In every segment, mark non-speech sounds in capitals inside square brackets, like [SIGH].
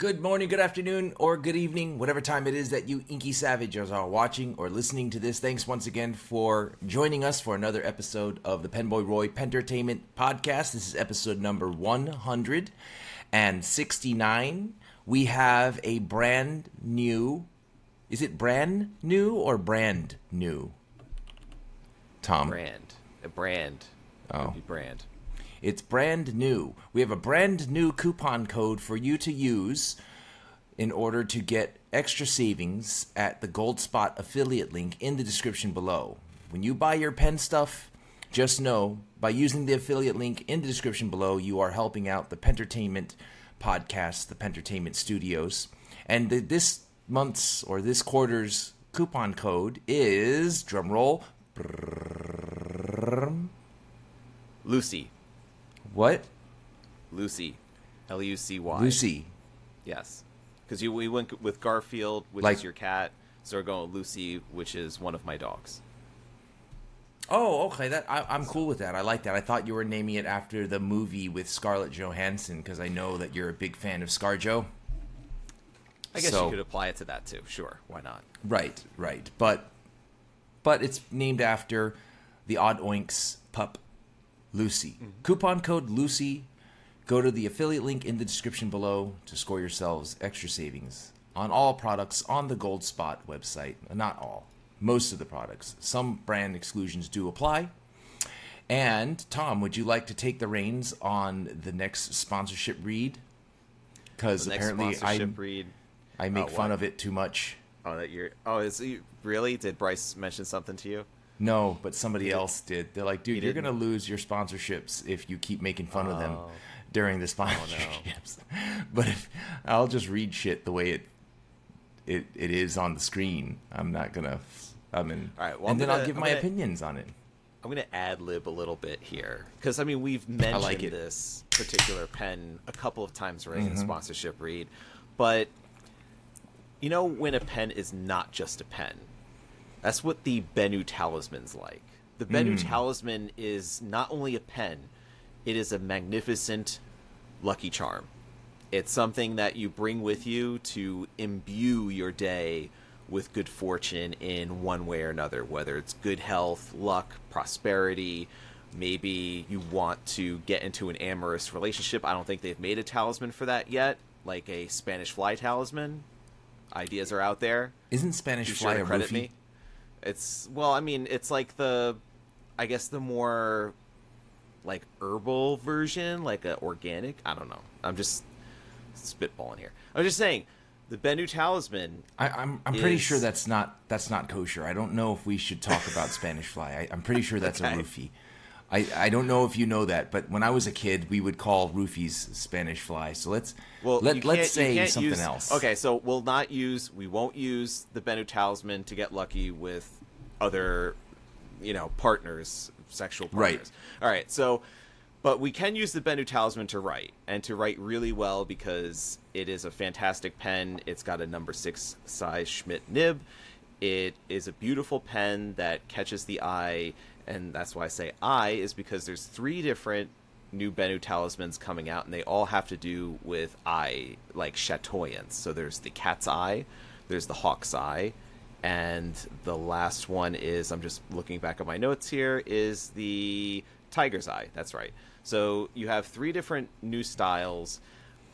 Good morning, good afternoon, or good evening, whatever time it is that you inky savages are watching or listening to this. Thanks once again for joining us for another episode of the Penboy Roy Pentertainment Podcast. This is episode number 169. We have a brand new. Is it brand new or brand new? Tom. Brand. A brand. Oh. Be brand. It's brand new. We have a brand new coupon code for you to use in order to get extra savings at the Goldspot affiliate link in the description below. When you buy your pen stuff, just know by using the affiliate link in the description below, you are helping out the Pentertainment podcast, the Pentertainment Studios. And the, this month's or this quarter's coupon code is drumroll. Lucy. What? Lucy. L U C Y. Lucy. Yes. Because you we went with Garfield, which Like- is your cat. So we're going with Lucy, which is one of my dogs. Oh, okay. That I, I'm cool with that. I like that. I thought you were naming it after the movie with Scarlett Johansson because I know that you're a big fan of ScarJo. I guess So- you could apply it to that too. Sure, why not? Right, right. But but it's named after the Odd Oinks pup, Lucy. Coupon code Lucy. Go to the affiliate link in the description below to score yourselves extra savings on all products on the Goldspot website. Not all, most of the products. Some brand exclusions do apply. And Tom, would you like to take the reins on the next sponsorship read? Because apparently I read. I make fun of it too much. Oh, that you're. Oh, is he really? Did Bryce mention something to you? No, but somebody else did. They're like, dude, He you're didn't? gonna lose your sponsorships if you keep making fun of them Oh. during the sponsorships. [LAUGHS] But if I'll just read shit the way it it it is on the screen, I'm not gonna. I mean, All right, well, and I'm then gonna- I'll give I'm my gonna- opinions on it. I'm going to ad lib a little bit here because I mean we've mentioned like this particular pen a couple of times already Mm-hmm. in sponsorship read, but you know when a pen is not just a pen, that's what the Benu Talisman's like. The Benu Mm. Talisman is not only a pen, it is a magnificent lucky charm. It's something that you bring with you to imbue your day with good fortune in one way or another, whether it's good health, luck, prosperity. Maybe you want to get into an amorous relationship. I don't think they've made a talisman for that yet, like a Spanish fly talisman. Ideas are out there. Isn't Spanish fly sure a roofie? me? It's well, I mean, it's like the, I guess the more, like herbal version, like a organic. I don't know. I'm just spitballing here. I'm just saying, the Benu talisman. I, I'm I'm pretty sure that's not that's not kosher. I don't know if we should talk about Spanish fly. I, I'm pretty sure that's [LAUGHS] Okay. a roofie. I, I don't know if you know that, but when I was a kid, we would call roofies Spanish fly. So let's Well, let let's say something use- else. Okay, so we'll not use. We won't use the Benu talisman to get lucky with other, you know, partners, sexual Right. partners. All right, so. But we can use the Benu talisman to write, and to write really well because it is a fantastic pen. It's got a number six size Schmidt nib. It is a beautiful pen that catches the eye, and that's why I say I is because there's three different new Benu talismans coming out, and they all have to do with eye, like chatoyance. So there's the cat's eye, there's the hawk's eye, and the last one is I'm just looking back at my notes here is the tiger's eye. That's right. So you have three different new styles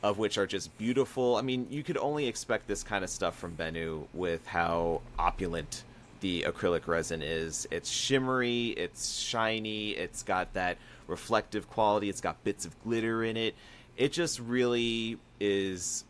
of which are just beautiful. I mean, you could only expect this kind of stuff from Benu with how opulent the acrylic resin is. It's shimmery, it's shiny, it's got that reflective quality, it's got bits of glitter in it. It just really is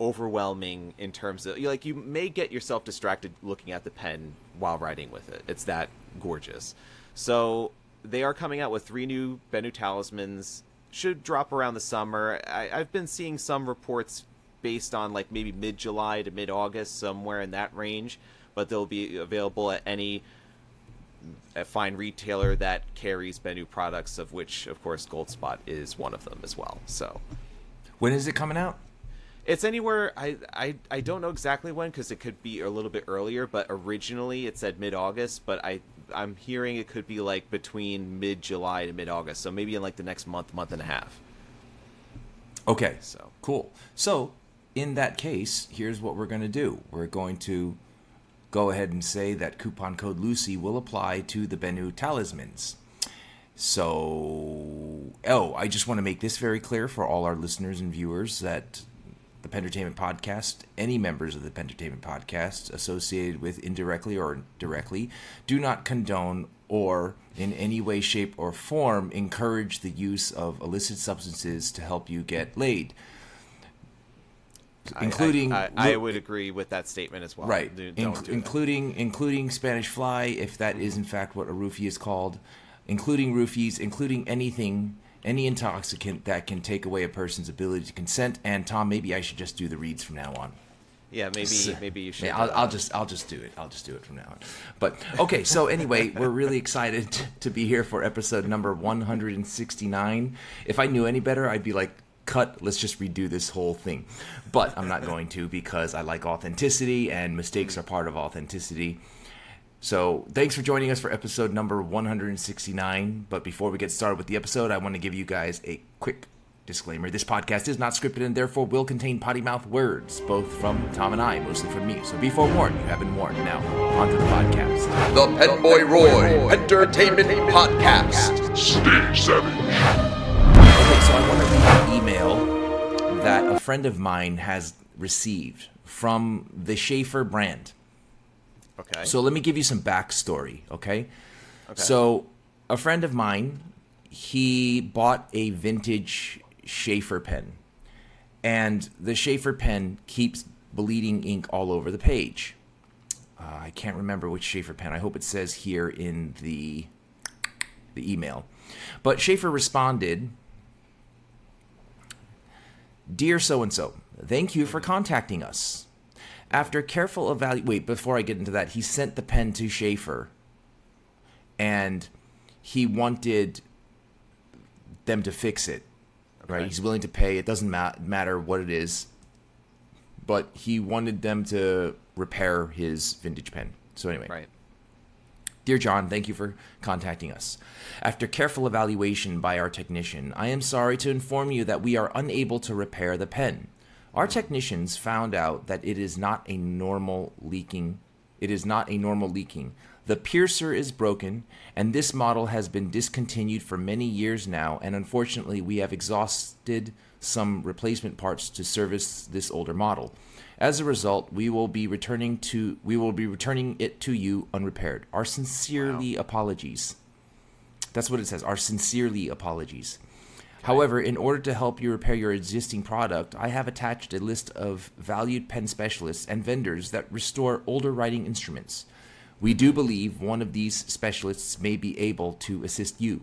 overwhelming in terms of like you may get yourself distracted looking at the pen while writing with it. It's that gorgeous. So they are coming out with three new Benu talismans. Should drop around the summer. I, I've been seeing some reports based on like maybe mid July to mid August, somewhere in that range. But they'll be available at any a fine retailer that carries Benu products, of which, of course, Goldspot is one of them as well. So When is it coming out? it's anywhere. I I, I don't know exactly when because it could be a little bit earlier. But originally it said mid August. But I I'm hearing it could be like between mid July to mid August. So maybe in like the next month, month and a half. Okay, So cool. So in that case, here's what we're going to do. We're going to go ahead and say that coupon code Lucy will apply to the Benu talismans. So, oh, I just want to make this very clear for all our listeners and viewers that the Pentertainment Podcast, any members of the Pentertainment Podcast associated with indirectly or directly, do not condone or in any way, shape, or form encourage the use of illicit substances to help you get laid. Including, I, I, I would agree with that statement as well. right, Do- do that. including including Spanish fly, if that is in fact what a roofie is called, including roofies, including anything, any intoxicant that can take away a person's ability to consent. And Tom, maybe I should just do the reads from now on. Yeah, maybe maybe you should. Yeah, I'll, I'll just I'll just do it. I'll just do it from now on. But okay, so anyway, we're really excited [LAUGHS] to be here for episode number 169. If I knew any better, I'd be like, cut, let's just redo this whole thing. But I'm not going to because I like authenticity and mistakes are part of authenticity. So, thanks for joining us for episode number 169. But before we get started with the episode, I want to give you guys a quick disclaimer. This podcast is not scripted and therefore will contain potty mouth words, both from Tom and I, mostly from me. So, be forewarned, you have been warned. Now, on to the podcast. The Penboy Roy Pentertainment Podcast. Stage 7. Friend of mine has received from the Sheaffer brand. okay. So let me give you some backstory, okay? Okay. So a friend of mine, he bought a vintage Sheaffer pen, and the Sheaffer pen keeps bleeding ink all over the page. Uh, I can't remember which Sheaffer pen. I hope it says here in the the email. But Sheaffer responded, "Dear so and so, thank you for contacting us. After careful evaluation, wait, before I get into that, he sent the pen to Sheaffer, and he wanted them to fix it. Right? He's willing to pay. It doesn't ma- matter what it is, but he wanted them to repair his vintage pen. So anyway, right. Dear John, thank you for contacting us. After careful evaluation by our technician, I am sorry to inform you that we are unable to repair the pen. Our technicians found out that it is not a normal leaking. It is not a normal leaking. The piercer is broken, and this model has been discontinued for many years now, and unfortunately, we have exhausted some replacement parts to service this older model. As a result, we will be returning to we will be returning it to you unrepaired. Our sincerely apologies. That's what it says. Our sincerely apologies. However, in order to help you repair your existing product, I have attached a list of valued pen specialists and vendors that restore older writing instruments. We do mm-hmm. believe one of these specialists may be able to assist you.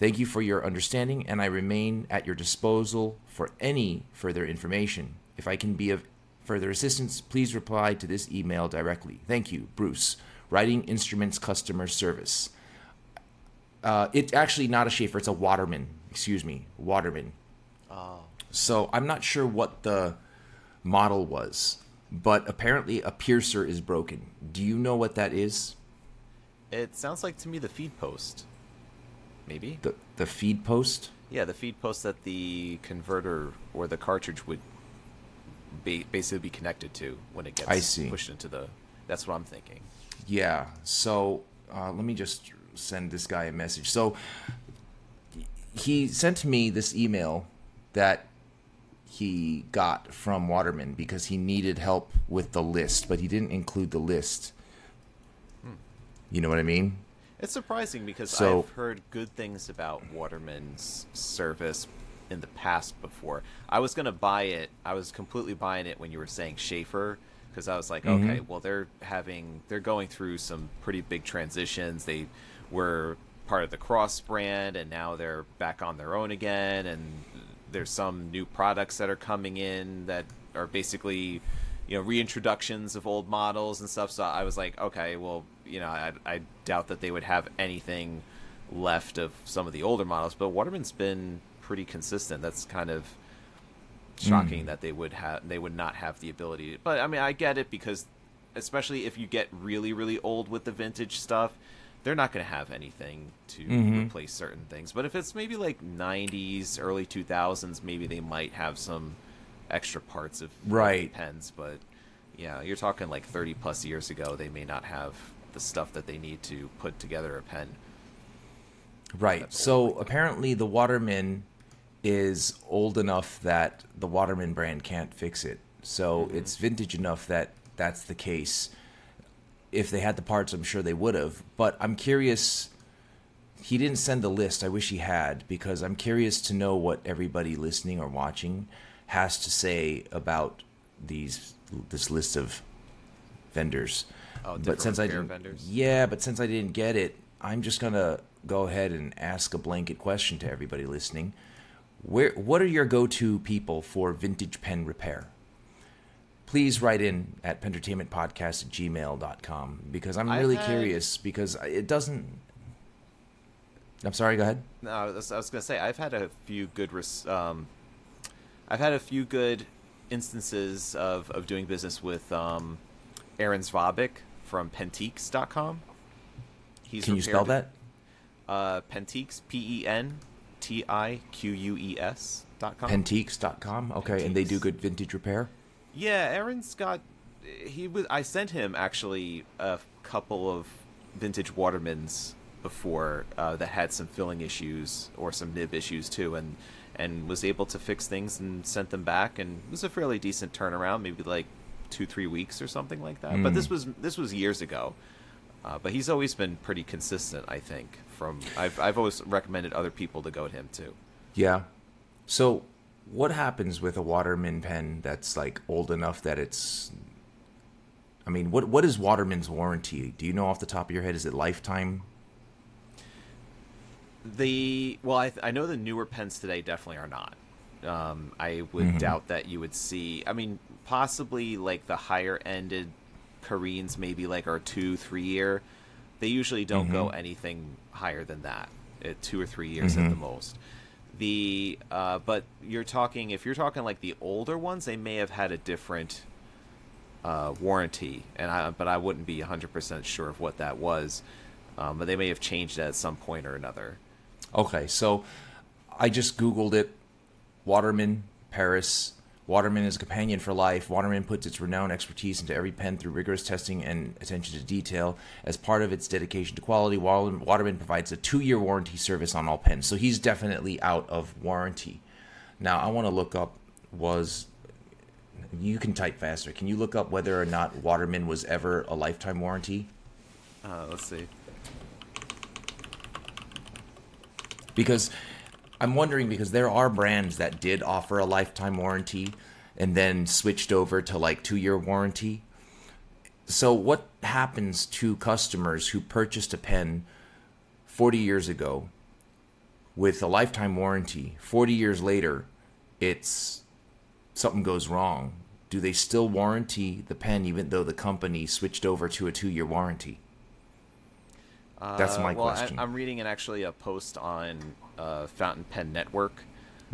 Thank you for your understanding, and I remain at your disposal for any further information. If I can be of further assistance, please reply to this email directly. Thank you, Bruce. Writing Instruments Customer Service. Uh, it's actually not a Sheaffer, it's a Waterman. Excuse me, Waterman. Oh. So I'm not sure what the model was, but apparently a piercer is broken. Do you know what that is? It sounds like to me the feed post. Maybe. The the feed post? Yeah, the feed post that the converter or the cartridge would ba- basically be connected to when it gets I see. pushed into the. That's what I'm thinking. Yeah. So uh, let me just send this guy a message. So he sent me this email that he got from Waterman because he needed help with the list, but he didn't include the list. You know what I mean? It's surprising because So- I've heard good things about Waterman's service in the past before. I was gonna buy it. I was completely buying it when you were saying Sheaffer because I was like, Mhm. okay, well they're having they're going through some pretty big transitions. They were part of the Cross brand and now they're back on their own again and there's some new products that are coming in that are basically you know reintroductions of old models and stuff so i was like okay well you know i, I doubt that they would have anything left of some of the older models but waterman's been pretty consistent that's kind of shocking that they would have they would not have the ability but i mean i get it because especially if you get really really old with the vintage stuff they're not going to have anything to Mhm. replace certain things but if it's maybe like 90s early 2000s maybe they might have some extra parts of Right. pens, but yeah, you're talking like 30 plus years ago. They may not have the stuff that they need to put together a pen. Right. So apparently the Waterman is old enough that the Waterman brand can't fix it. So Mm-hmm. it's vintage enough that that's the case. If they had the parts, I'm sure they would have. But I'm curious. He didn't send the list. I wish he had because I'm curious to know what everybody listening or watching has to say about these this list of vendors. Oh, but since I didn't, vendors? yeah, but since I didn't get it, I'm just gonna go ahead and ask a blanket question to everybody listening. Where, what are your go-to people for vintage pen repair? Please write in at pentertainmentpodcast gmail.com because I'm really had- curious because it doesn't. I'm sorry. Go ahead. No, I was, was gonna say I've had a few good. Res- um, I've had a few good instances of, of doing business with um, Aaron Zvabik from Pentiques.com. He's Can you spell that? Uh, Pentiques, P E N T I Q U E S dot com. Pentiques.com. Okay, and they do good vintage repair. Yeah, Aaron's got. He was. I sent him actually a couple of vintage Watermans before uh, that had some filling issues or some nib issues too, and and was able to fix things and sent them back, and it was a fairly decent turnaround, maybe like two three weeks or something like that. But this was this was years ago. Uh, but he's always been pretty consistent, I think. From I've I've always recommended other people to go to him too. Yeah. So, what happens with a Waterman pen that's like old enough that it's? I mean, what what is Waterman's warranty? Do you know off the top of your head? Is it lifetime? The well, I, I know the newer pens today definitely are not. Um, I would doubt that you would see. I mean, possibly like the higher ended Carènes, maybe like are two, three year. They usually don't go anything higher than that, at two or three years at the most. The uh, but you're talking if you're talking like the older ones, they may have had a different uh, warranty, and I but I wouldn't be 100 percent sure of what that was. Um, but they may have changed it at some point or another. Okay, so I just googled it. Waterman Paris. Waterman is a companion for life. Waterman puts its renowned expertise into every pen through rigorous testing and attention to detail. As part of its dedication to quality, Waterman Waterman provides a two-year warranty service on all pens. So he's definitely out of warranty. Now I want to look up was you can type faster. Can you look up whether or not Waterman was ever a lifetime warranty? Uh, let's see. because I'm wondering because there are brands that did offer a lifetime warranty and then switched over to like two year warranty. So what happens to customers who purchased a pen 40 years ago with a lifetime warranty? 40 years later, it's something goes wrong. Do they still warranty the pen even though the company switched over to a two year warranty? That's my Uh, well, question. I, I'm reading an, actually a post on uh, Fountain Pen Network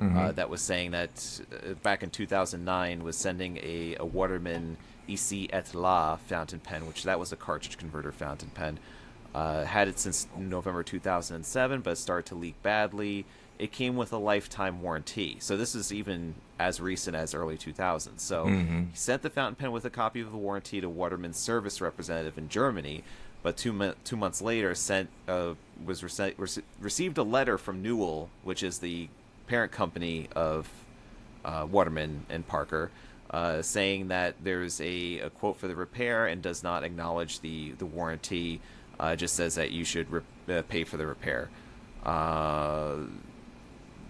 Mm-hmm. uh, that was saying that uh, back in 2009 was sending a, a Waterman Ici et Là fountain pen, which that was a cartridge converter fountain pen. Uh, had it since November 2007, but started to leak badly. It came with a lifetime warranty, so this is even as recent as early 2000s. So Mm-hmm. he sent the fountain pen with a copy of the warranty to Waterman's service representative in Germany, but two mo- two months later sent uh, was rece- rece- received a letter from Newell, which is the parent company of uh, Waterman and Parker, uh, saying that there's a, a quote for the repair and does not acknowledge the the warranty. Uh, just says that you should re- uh, pay for the repair. Uh,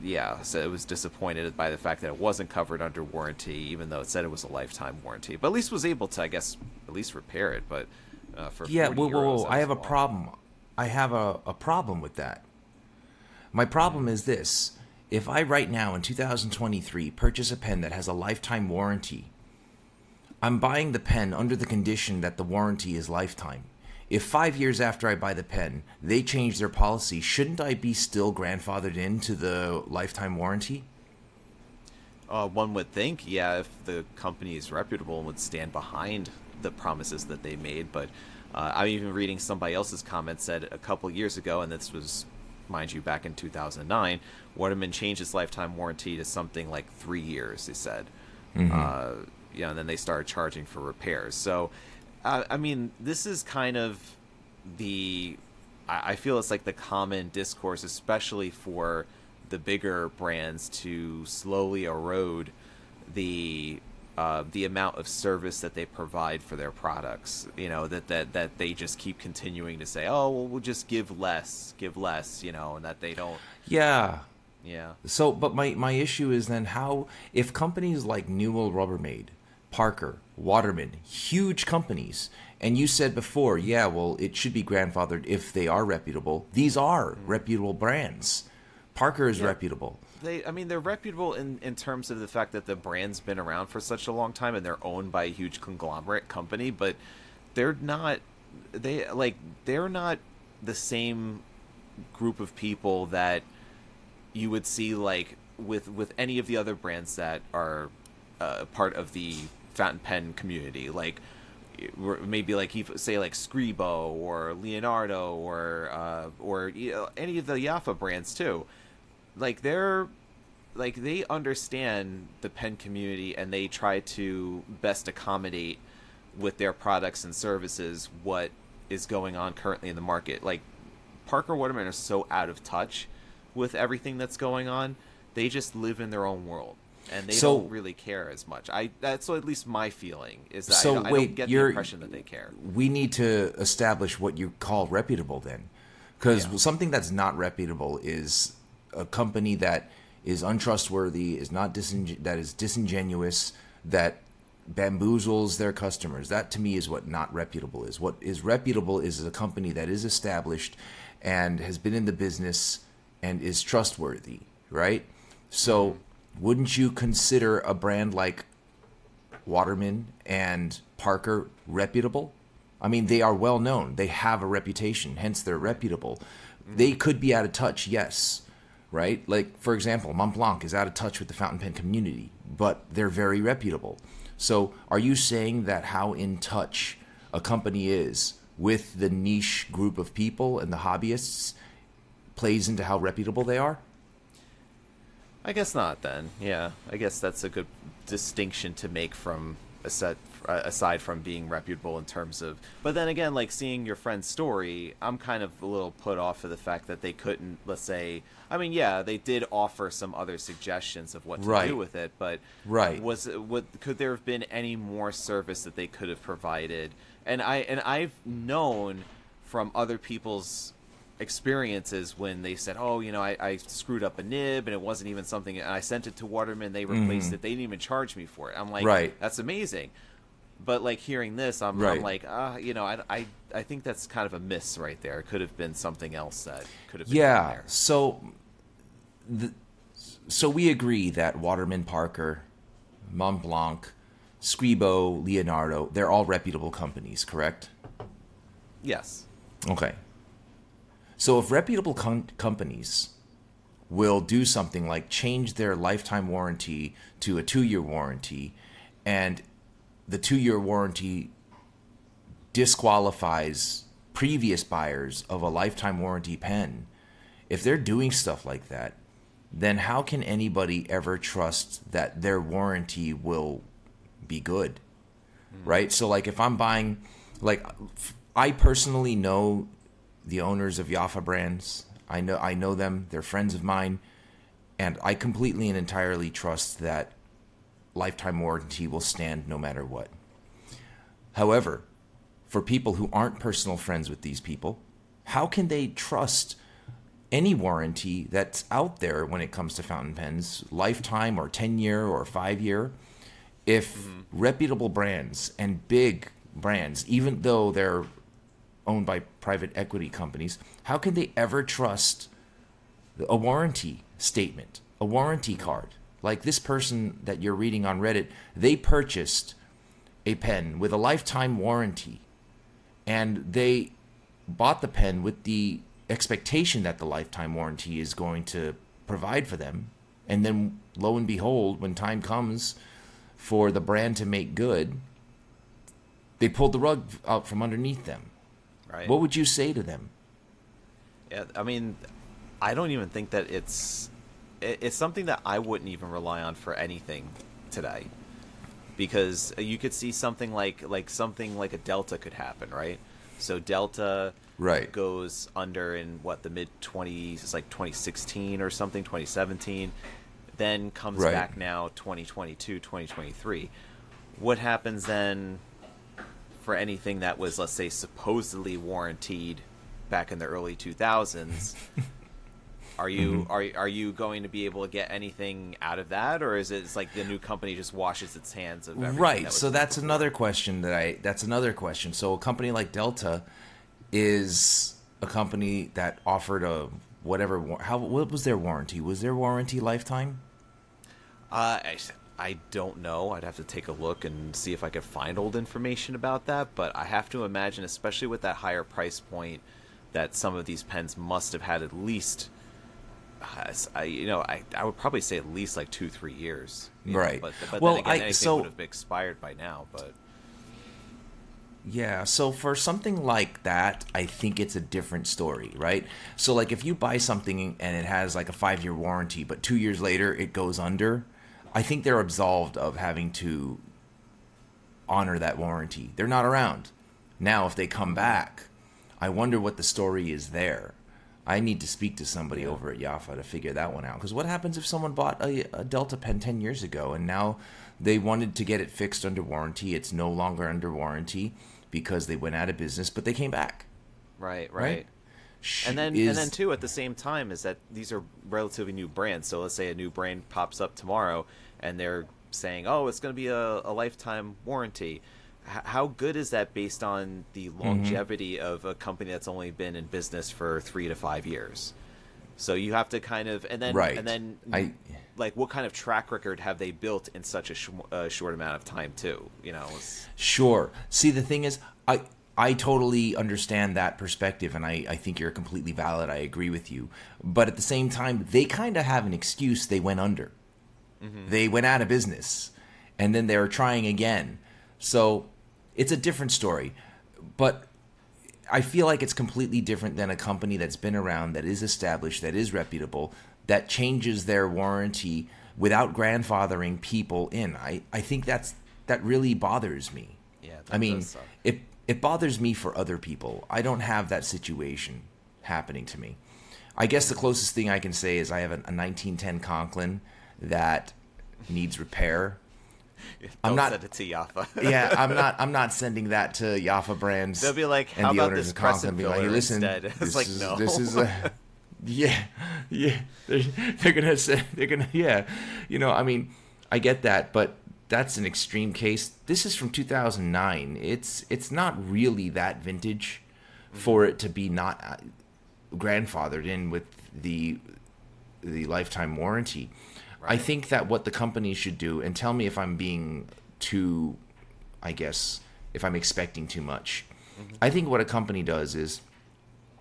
yeah, so it was disappointed by the fact that it wasn't covered under warranty, even though it said it was a lifetime warranty. But at least was able to, I guess, at least repair it. But uh, for yeah 40 whoa, whoa, whoa. i have a lot. problem. I have a, a problem with that. My problem is this. If i right now in 2023 purchase a pen that has a lifetime warranty i'm buying the pen under the condition that the warranty is lifetime. If five years after i buy the pen they change their policy shouldn't i be still grandfathered into the lifetime warranty? Uh, one would think, yeah, if the company is reputable and would stand behind the promises that they made. But uh, I'm even reading somebody else's comment said a couple years ago, and this was, mind you, back in 2009, Waterman changed his lifetime warranty to something like three years. He said, Uh, you know, and then they started charging for repairs. So, uh, I mean, this is kind of the. I, I feel it's like the common discourse, especially for the bigger brands, to slowly erode the uh, the amount of service that they provide for their products. You know that that that they just keep continuing to say, "Oh, well, we'll just give less, give less," you know, and that they don't. Yeah. Yeah. So, but my, my issue is then how, if companies like Newell Rubbermaid, Parker, Waterman, huge companies, and you said before, yeah, well, it should be grandfathered if they are reputable. These are reputable brands. Parker is Yeah. reputable. They, I mean, they're reputable in, in terms of the fact that the brand's been around for such a long time and they're owned by a huge conglomerate company, but they're not, they like, they're not the same group of people that you would see like with with any of the other brands that are uh, part of the fountain pen community, like maybe like say like Scribo or Leonardo or uh, or you know, any of the Yafa brands too. Like they're like they understand the pen community and they try to best accommodate with their products and services what is going on currently in the market. Like Parker Waterman are so out of touch with everything that's going on. They just live in their own world. And they So- don't really care as much. I that's at least my feeling is that So I, don't, I wait, don't get the impression that they care. We need to establish what you call reputable then. Because Yeah. something that's not reputable is a company that is untrustworthy, is not disingen- that is disingenuous, that bamboozles their customers. That to me is what not reputable is. What is reputable is a company that is established and has been in the business and is trustworthy, right? So, wouldn't you consider a brand like Waterman and Parker reputable? I mean, they are well known. They have a reputation, hence they're reputable. They could be out of touch, yes, right? Like, for example, Montblanc is out of touch with the fountain pen community, but they're very reputable. So, are you saying that how in touch a company is with the niche group of people and the hobbyists plays into how reputable they are? I guess not. Then, yeah, I guess that's a good distinction to make from aside, Uh, aside from being reputable in terms of. But then again, like seeing your friend's story, I'm kind of a little put off of the fact that they couldn't. Let's say, I mean, yeah, they did offer some other suggestions of what to Right. do with it, but Right. was what could there have been any more service that they could have provided? And I and I've known from other people's experiences when they said, "Oh, you know, I, I screwed up a nib and it wasn't even something," and I sent it to Waterman, they replaced mm-hmm. it. They didn't even charge me for it. I'm like. Right. that's amazing. But like hearing this, I'm, Right. I'm like, ah, you know, I, I I think that's kind of a miss right there. It could have been something else that could have been Yeah. So, the, so we agree that Waterman Parker, Montblanc, Scribo, Leonardo, they're all reputable companies, correct? Yes. Okay. So if reputable com- companies will do something like change their lifetime warranty to a two year warranty, and the two year warranty disqualifies previous buyers of a lifetime warranty pen, if they're doing stuff like that, then how can anybody ever trust that their warranty will be good? Hmm. Right? So, like, if I'm buying, like, I personally know the owners of Yafa brands. I know I know them. They're friends of mine, and I completely and entirely trust that lifetime warranty will stand no matter what. However, for people who aren't personal friends with these people, how can they trust any warranty that's out there when it comes to fountain pens, lifetime or 10 year or 5 year, if mm-hmm. reputable brands and big brands, even though they're owned by private equity companies, how can they ever trust a warranty statement, a warranty card? Like this person that you're reading on Reddit, they purchased a pen with a lifetime warranty and they bought the pen with the expectation that the lifetime warranty is going to provide for them. And then lo and behold, when time comes for the brand to make good, they pulled the rug out from underneath them. Right. What would you say to them? Yeah, I mean, I don't even think that it's it, it's something that I wouldn't even rely on for anything today. because you could see something like like something like a Delta could happen, right? So Delta Right. goes under in what the mid 20s, it's like 2016 or something, 2017, then comes Right. back now 2022, 2023. What happens then for anything that was let's say supposedly warranted back in the early 2000s? [LAUGHS] Are you Mm-hmm. are are you going to be able to get anything out of that, or is it like the new company just washes its hands of everything? right that so that's before? another question that i that's another question so a company like delta is a company that offered a whatever how what was their warranty was their warranty lifetime Uh, I, I don't know. I'd have to take a look and see if I could find old information about that. But I have to imagine, especially with that higher price point, that some of these pens must have had at least, I, you know, I, I would probably say at least like two, three years. you know, Right. But, but Well, then again, I- anything so- would have expired by now. But Yeah, so for something like that, I think it's a different story, right? So like if you buy something and it has like a 5-year warranty, but 2 years later it goes under, I think they're absolved of having to honor that warranty. They're not around. Now if they come back, I wonder what the story is there. I need to speak to somebody over at Yafa to figure that one out. Because what happens if someone bought a, a Delta pen 10 years ago and now they wanted to get it fixed under warranty? It's no longer under warranty because they went out of business, but they came back. right, Right. right. And then, is- and then too, at the same time, is that these are relatively new brands. So let's say a new brand pops up tomorrow, and they're saying, "Oh, it's going to be a, a lifetime warranty." How good is that based on the Mm-hmm. longevity of a company that's only been in business for three to five years? So you have to kind of, and then, Right. and then, I- like, what kind of track record have they built in such a, sh- a short amount of time, too? You know, Sure. See, the thing is, I I totally understand that perspective, and I, I think you're completely valid. I agree with you. But at the same time, they kind of have an excuse. They went under. They went out of business, and then they're trying again. So it's a different story. But I feel like it's completely different than a company that's been around, that is established, that is reputable, that changes their warranty without grandfathering people in. I, I think that's that really bothers me. Yeah, I mean, it it bothers me for other people. I don't have that situation happening to me. I guess the closest thing I can say is I have a, a 1910 Conklin that needs repair. I'm not- send it to Yafa. [LAUGHS] yeah, I'm not. I'm not sending that to Yafa Brands. They'll be like, and "How the about owners this crescent be like, hey, listen, instead?" [LAUGHS] It's this like, is, no. this is a, [LAUGHS] yeah, yeah. They're, they're gonna say they're gonna yeah, you know. I mean, I get that, but that's an extreme case. This is from 2009. It's it's not really that vintage for it to be not uh, grandfathered in with the the lifetime warranty. I think that what the company should do, and tell me if I'm being too, I guess, if I'm expecting too much. Mm-hmm. I think what a company does is,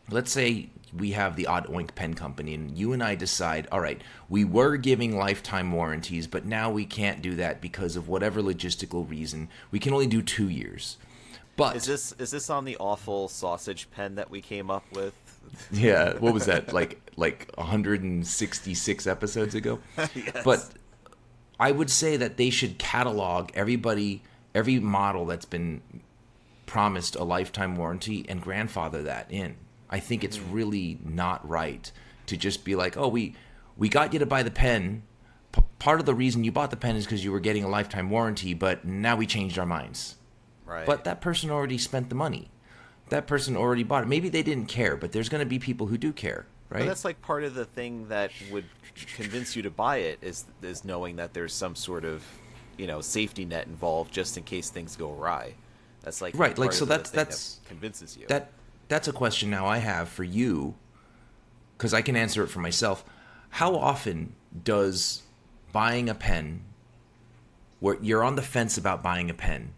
let's say we have the Odd Oink Pen Company, and you and I decide, all right, we were giving lifetime warranties, but now we can't do that because of whatever logistical reason. We can only do two years. But Is this is this on the awful sausage pen that we came up with? [LAUGHS] yeah what was that like like 166 episodes ago. [LAUGHS] But i would say that they should catalog everybody every model that's been promised a lifetime warranty and grandfather that in. I think it's mm-hmm. really not right to just be like oh we we got you to buy the pen. P- part of the reason you bought the pen is because you were getting a lifetime warranty but now we changed our minds. Right. but that person already spent the money. That person already bought it. Maybe they didn't care, but there's going to be people who do care, right? But that's like part of the thing that would convince you to buy it is is knowing that there's some sort of you know safety net involved just in case things go awry. That's like Right, like, so that's- thing that that's- convinces you. that that's a question now I have for you cuz I can answer it for myself. How often does buying a pen where you're on the fence about buying a pen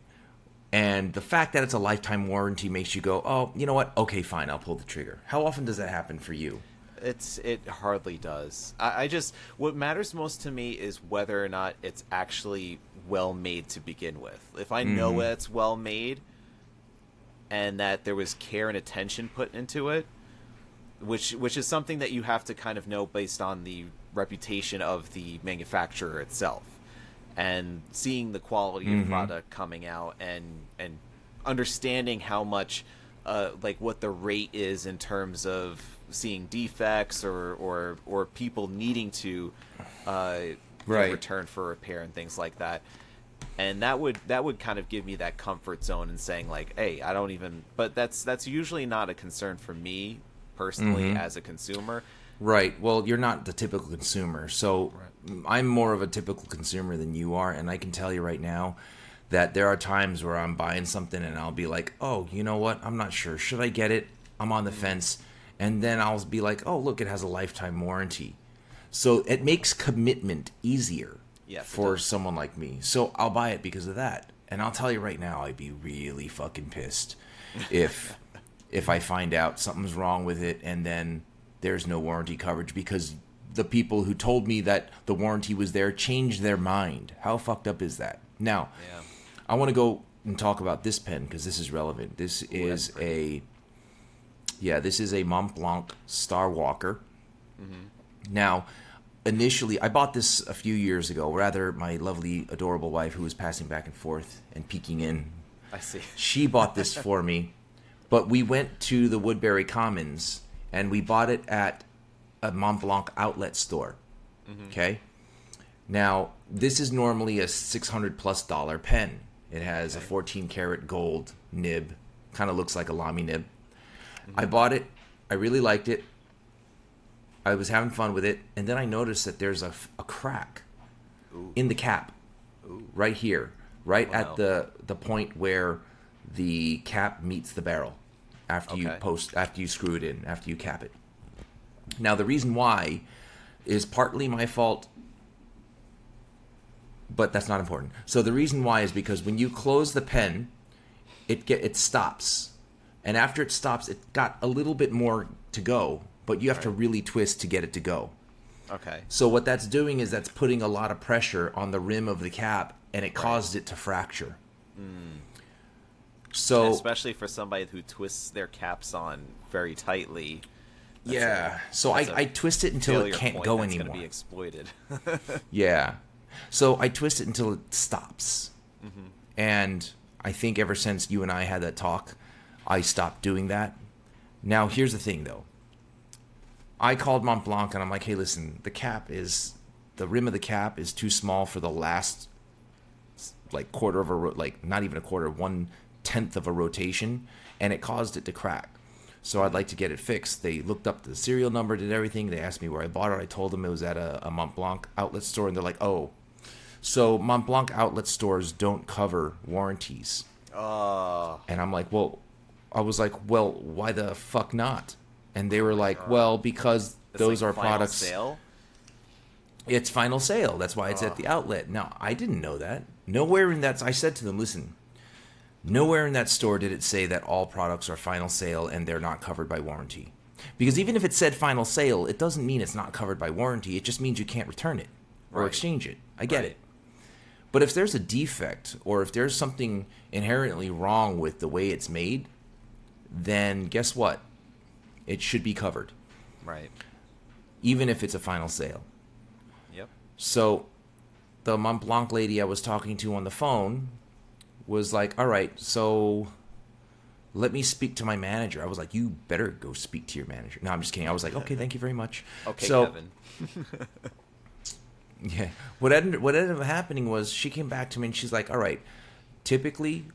and the fact that it's a lifetime warranty makes you go, "Oh, you know what? Okay, fine, I'll pull the trigger." How often does that happen for you? It's it hardly does. I, I just what matters most to me is whether or not it's actually well made to begin with. If I know Mm-hmm. that it's well made and that there was care and attention put into it, which which is something that you have to kind of know based on the reputation of the manufacturer itself. and seeing the quality of product coming out and and understanding how much uh, like what the rate is in terms of seeing defects or or or people needing to uh, Right. return for repair and things like that and that would that would kind of give me that comfort zone and saying like hey i don't even but that's that's usually not a concern for me personally as a consumer Right. Well, you're not the typical consumer. So I'm more of a typical consumer than you are. And I can tell you right now that there are times where I'm buying something and I'll be like, oh, you know what? I'm not sure. Should I get it? I'm on the fence. And then I'll be like, oh, look, it has a lifetime warranty. So it makes commitment easier for someone like me. So I'll buy it because of that. And I'll tell you right now, I'd be really fucking pissed if [LAUGHS] if I find out something's wrong with it and then there's no warranty coverage because the people who told me that the warranty was there changed their mind. How fucked up is that? Now, yeah I want to go and talk about this pen because this is relevant. This is that's a yeah, this is a Mont Blanc Star Walker. Mm-hmm. Now, initially, I bought this a few years ago. Rather, my lovely, adorable wife, who was passing back and forth and peeking in, i see she bought this [LAUGHS] for me. But we went to the Woodbury Commons and we bought it at a Mont Blanc outlet store. Okay. Now, this is normally a 600 plus dollar pen. It has a 14 karat gold nib, kind of looks like a Lamy nib. I mm-hmm. bought it. I really liked it. I was having fun with it, and then I noticed that there's a, a crack in the cap, right here, right Wow. at the the point where the cap meets the barrel after you post after you screw it in after you cap it. Now the reason why is partly my fault, but that's not important. So the reason why is because when you close the pen, it get it stops, and after it stops, it got a little bit more to go, but you have to really twist to get it to go. okay So what that's doing is that's putting a lot of pressure on the rim of the cap, and it caused it to fracture. Hmm. So especially for somebody who twists their caps on very tightly yeah, a- so I, I twist it until it can't go anymore. gonna be exploited [LAUGHS] Yeah. So I twist it until it stops. Mm-hmm. And I think ever since you and I had that talk, I stopped doing that. Now, here's the thing though. I called Montblanc and I'm like, hey, listen, the cap is, the rim of the cap is too small for the last, like, quarter of a, ro- like, not even a quarter, one tenth of a rotation, and it caused it to crack. So I'd like to get it fixed. They looked up the serial number, did everything. They asked me where I bought it. I told them it was at a, a Montblanc outlet store, and they're like, "Oh, so Montblanc outlet stores don't cover warranties." oh And I'm like, "Well," I was like, "Well, why the fuck not?" And they were like, uh, "Well, because it's those like are final products. sale It's final sale. That's why it's at the ah. outlet." Now, I didn't know that. Nowhere in that I said to them, "Listen, Nowhere in that store did it say that all products are final sale and they're not covered by warranty. Because even if it said final sale, it doesn't mean it's not covered by warranty. It just means you can't return it or Right. exchange it. I get Right. it. But if there's a defect or if there's something inherently wrong with the way it's made, then guess what? It should be covered, right even if it's a final sale. yep So the Montblanc lady I was talking to on the phone was like, "All right, so let me speak to my manager." I was like, "You better go speak to your manager." No, I'm just kidding. I was like, "Okay, thank you very much." okay so, kevin [LAUGHS] Yeah. What ended what ended up happening was she came back to me and she's like, "All right, typically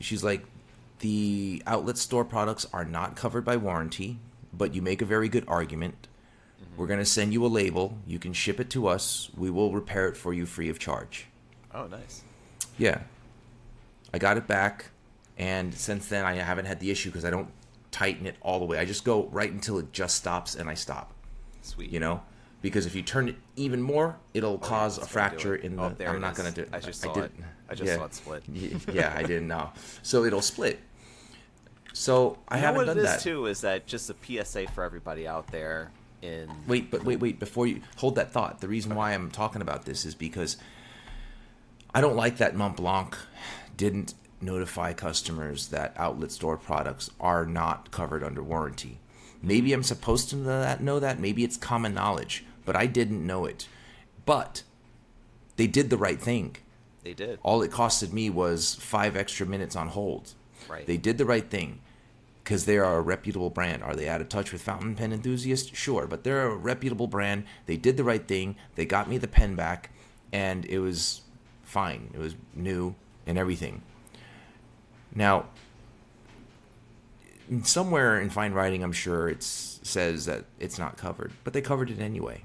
she's like the outlet store products are not covered by warranty, but you make a very good argument. Mm-hmm. We're going to send you a label. You can ship it to us. We will repair it for you free of charge." oh nice Yeah. I got it back, and since then I haven't had the issue because I don't tighten it all the way. I just go right until it just stops and I stop. sweet You know, because if you turn it even more, it'll Oh, cause a that's gonna do fracture in oh, the. Oh, I'm not is. gonna do it. I just saw it. didn't- I just saw it split. [LAUGHS] Yeah, I didn't know. So it'll split. So I you know haven't what done it is that. too is that just a PSA for everybody out there in Wait, but wait, wait. Before you hold that thought, the reason why I'm talking about this is because I don't like that Montblanc didn't notify customers that outlet store products are not covered under warranty. Maybe I'm supposed to know that, know that. Maybe it's common knowledge, but I didn't know it. But they did the right thing. They did. All it costed me was five extra minutes on hold. Right. They did the right thing because they are a reputable brand. Are they out of touch with fountain pen enthusiasts? Sure, but they're a reputable brand. They did the right thing. They got me the pen back, and it was fine. It was new and everything. Now, somewhere in fine writing, I'm sure it says that it's not covered, but they covered it anyway.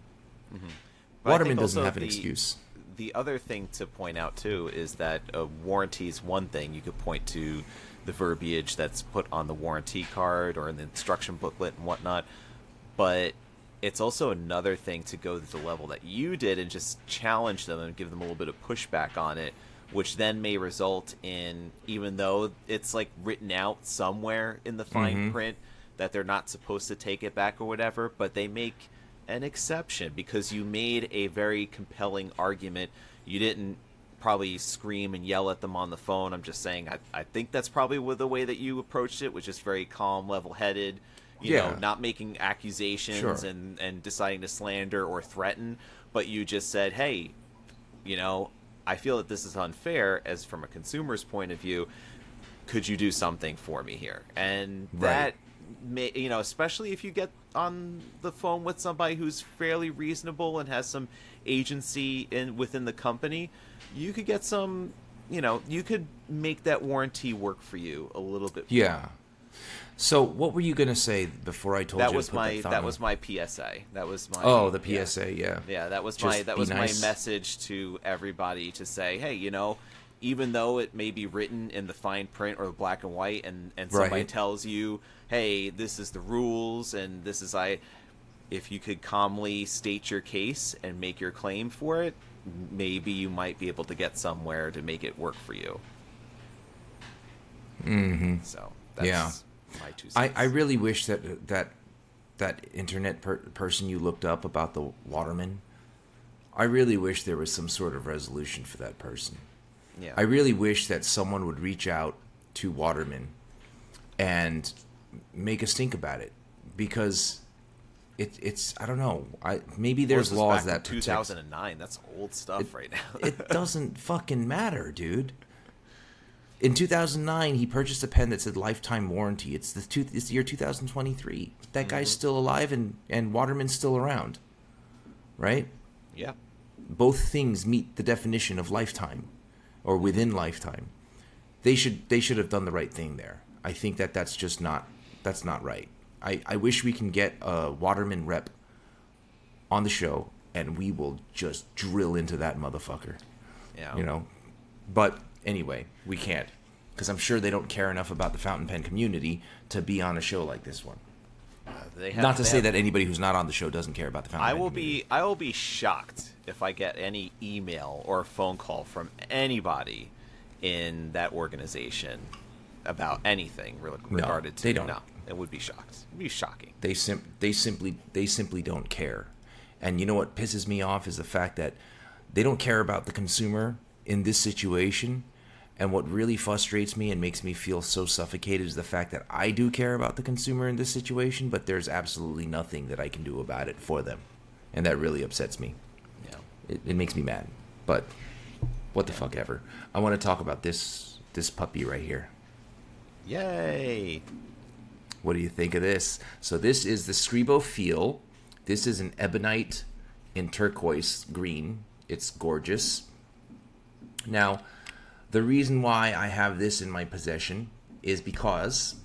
I Waterman doesn't have an the- excuse. The other thing to point out too is that a warranty is one thing. You could point to the verbiage that's put on the warranty card or in the instruction booklet and whatnot, but it's also another thing to go to the level that you did and just challenge them and give them a little bit of pushback on it, which then may result in even though it's like written out somewhere in the fine mm-hmm. print that they're not supposed to take it back or whatever, but they make an exception because you made a very compelling argument. You didn't probably scream and yell at them on the phone. I'm just saying, I, I think that's probably the way that you approached it, which is very calm, level headed, you Yeah. know, not making accusations Sure. and, and deciding to slander or threaten, but you just said, hey, you know, I feel that this is unfair as from a consumer's point of view. Could you do something for me here? And Right. that you know, especially if you get on the phone with somebody who's fairly reasonable and has some agency in within the company, you could get some, you know, you could make that warranty work for you a little bit. Yeah. So, what were you gonna say before I told you? That you was to my that, that, was my PSA. That was my Oh, the. PSA. Yeah. Yeah, that was Just my that was nice. my message to everybody to say, hey, you know, even though it may be written in the fine print or the black and white, and and somebody Right. tells you, hey, this is the rules, and this is I, if you could calmly state your case and make your claim for it, maybe you might be able to get somewhere to make it work for you. Mm-hmm. So that's Yeah. my two cents. I, I really wish that that that internet per- person you looked up about the waterman. I really wish there was some sort of resolution for that person. yeah. I really wish that someone would reach out to Waterman and make a stink about it because it, it's I don't know. I maybe there's laws back in that protect- 2009. That's old stuff right now. it [LAUGHS] doesn't fucking matter, dude. In 2009, he purchased a pen that said lifetime warranty. It's the two, it's the year 2023. That mm-hmm. guy's still alive and and Waterman's still around. Right? yeah. Both things meet the definition of lifetime or within lifetime. They should they should have done the right thing there. I think that that's just not that's not right. I I wish we can get a Waterman rep on the show and we will just drill into that motherfucker Yeah. you know. But anyway, we can't because I'm sure they don't care enough about the fountain pen community to be on a show like this one. Uh, they have, Not to say that anybody who's not on the show doesn't care about the fountain I pen will community. be I will be shocked if I get any email or phone call from anybody in that organization about anything re- regarded to they don't. No, it would be shocked. It'd be shocking. They sim- they simply they simply don't care. And you know what pisses me off is the fact that they don't care about the consumer in this situation. And what really frustrates me and makes me feel so suffocated is the fact that I do care about the consumer in this situation, but there's absolutely nothing that I can do about it for them. And that really upsets me. Yeah. It, it makes me mad. But what the fuck ever. I want to talk about this this puppy right here. Yay! What do you think of this? So this is the Scribo Feel. This is an ebonite in turquoise green. It's gorgeous. Now, the reason why I have this in my possession is because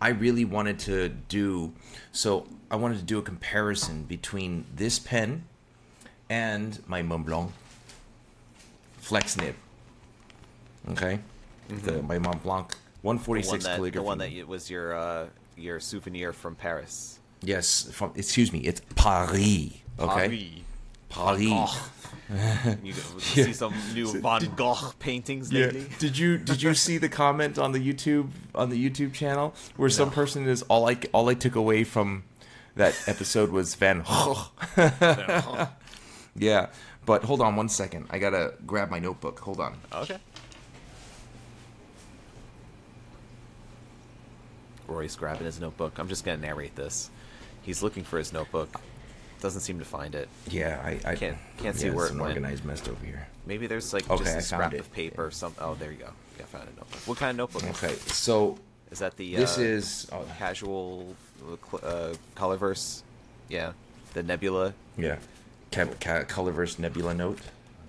I really wanted to do so I wanted to do a comparison between this pen and my Montblanc Flex Nib. Okay? Mm-hmm. The, my Montblanc The one 146 that the one that it was your uh, your souvenir from Paris. Yes, from excuse me, it's Paris. Okay, Paris. Oh. [LAUGHS] You go- see some new Van Gogh paintings lately. Did you did you see the comment on the YouTube on the YouTube channel where some person is all I all I took away from that episode was Van Gogh. [LAUGHS] yeah, but hold on one second. I gotta grab my notebook. Hold on. Okay. Roy's grabbing his notebook. I'm just gonna narrate this. He's looking for his notebook. doesn't seem to find it. Yeah, I, I Can't- can't see yeah, where it's it an organized mess over here. Maybe there's like Okay, just a scrap of paper or something. Oh, there you go. Yeah, I found a notebook. What kind of notebook? Okay, so Is that the this uh, is uh, casual uh, uh, colorverse? Yeah, the Nebula yeah, ca- ca- Colorverse Nebula note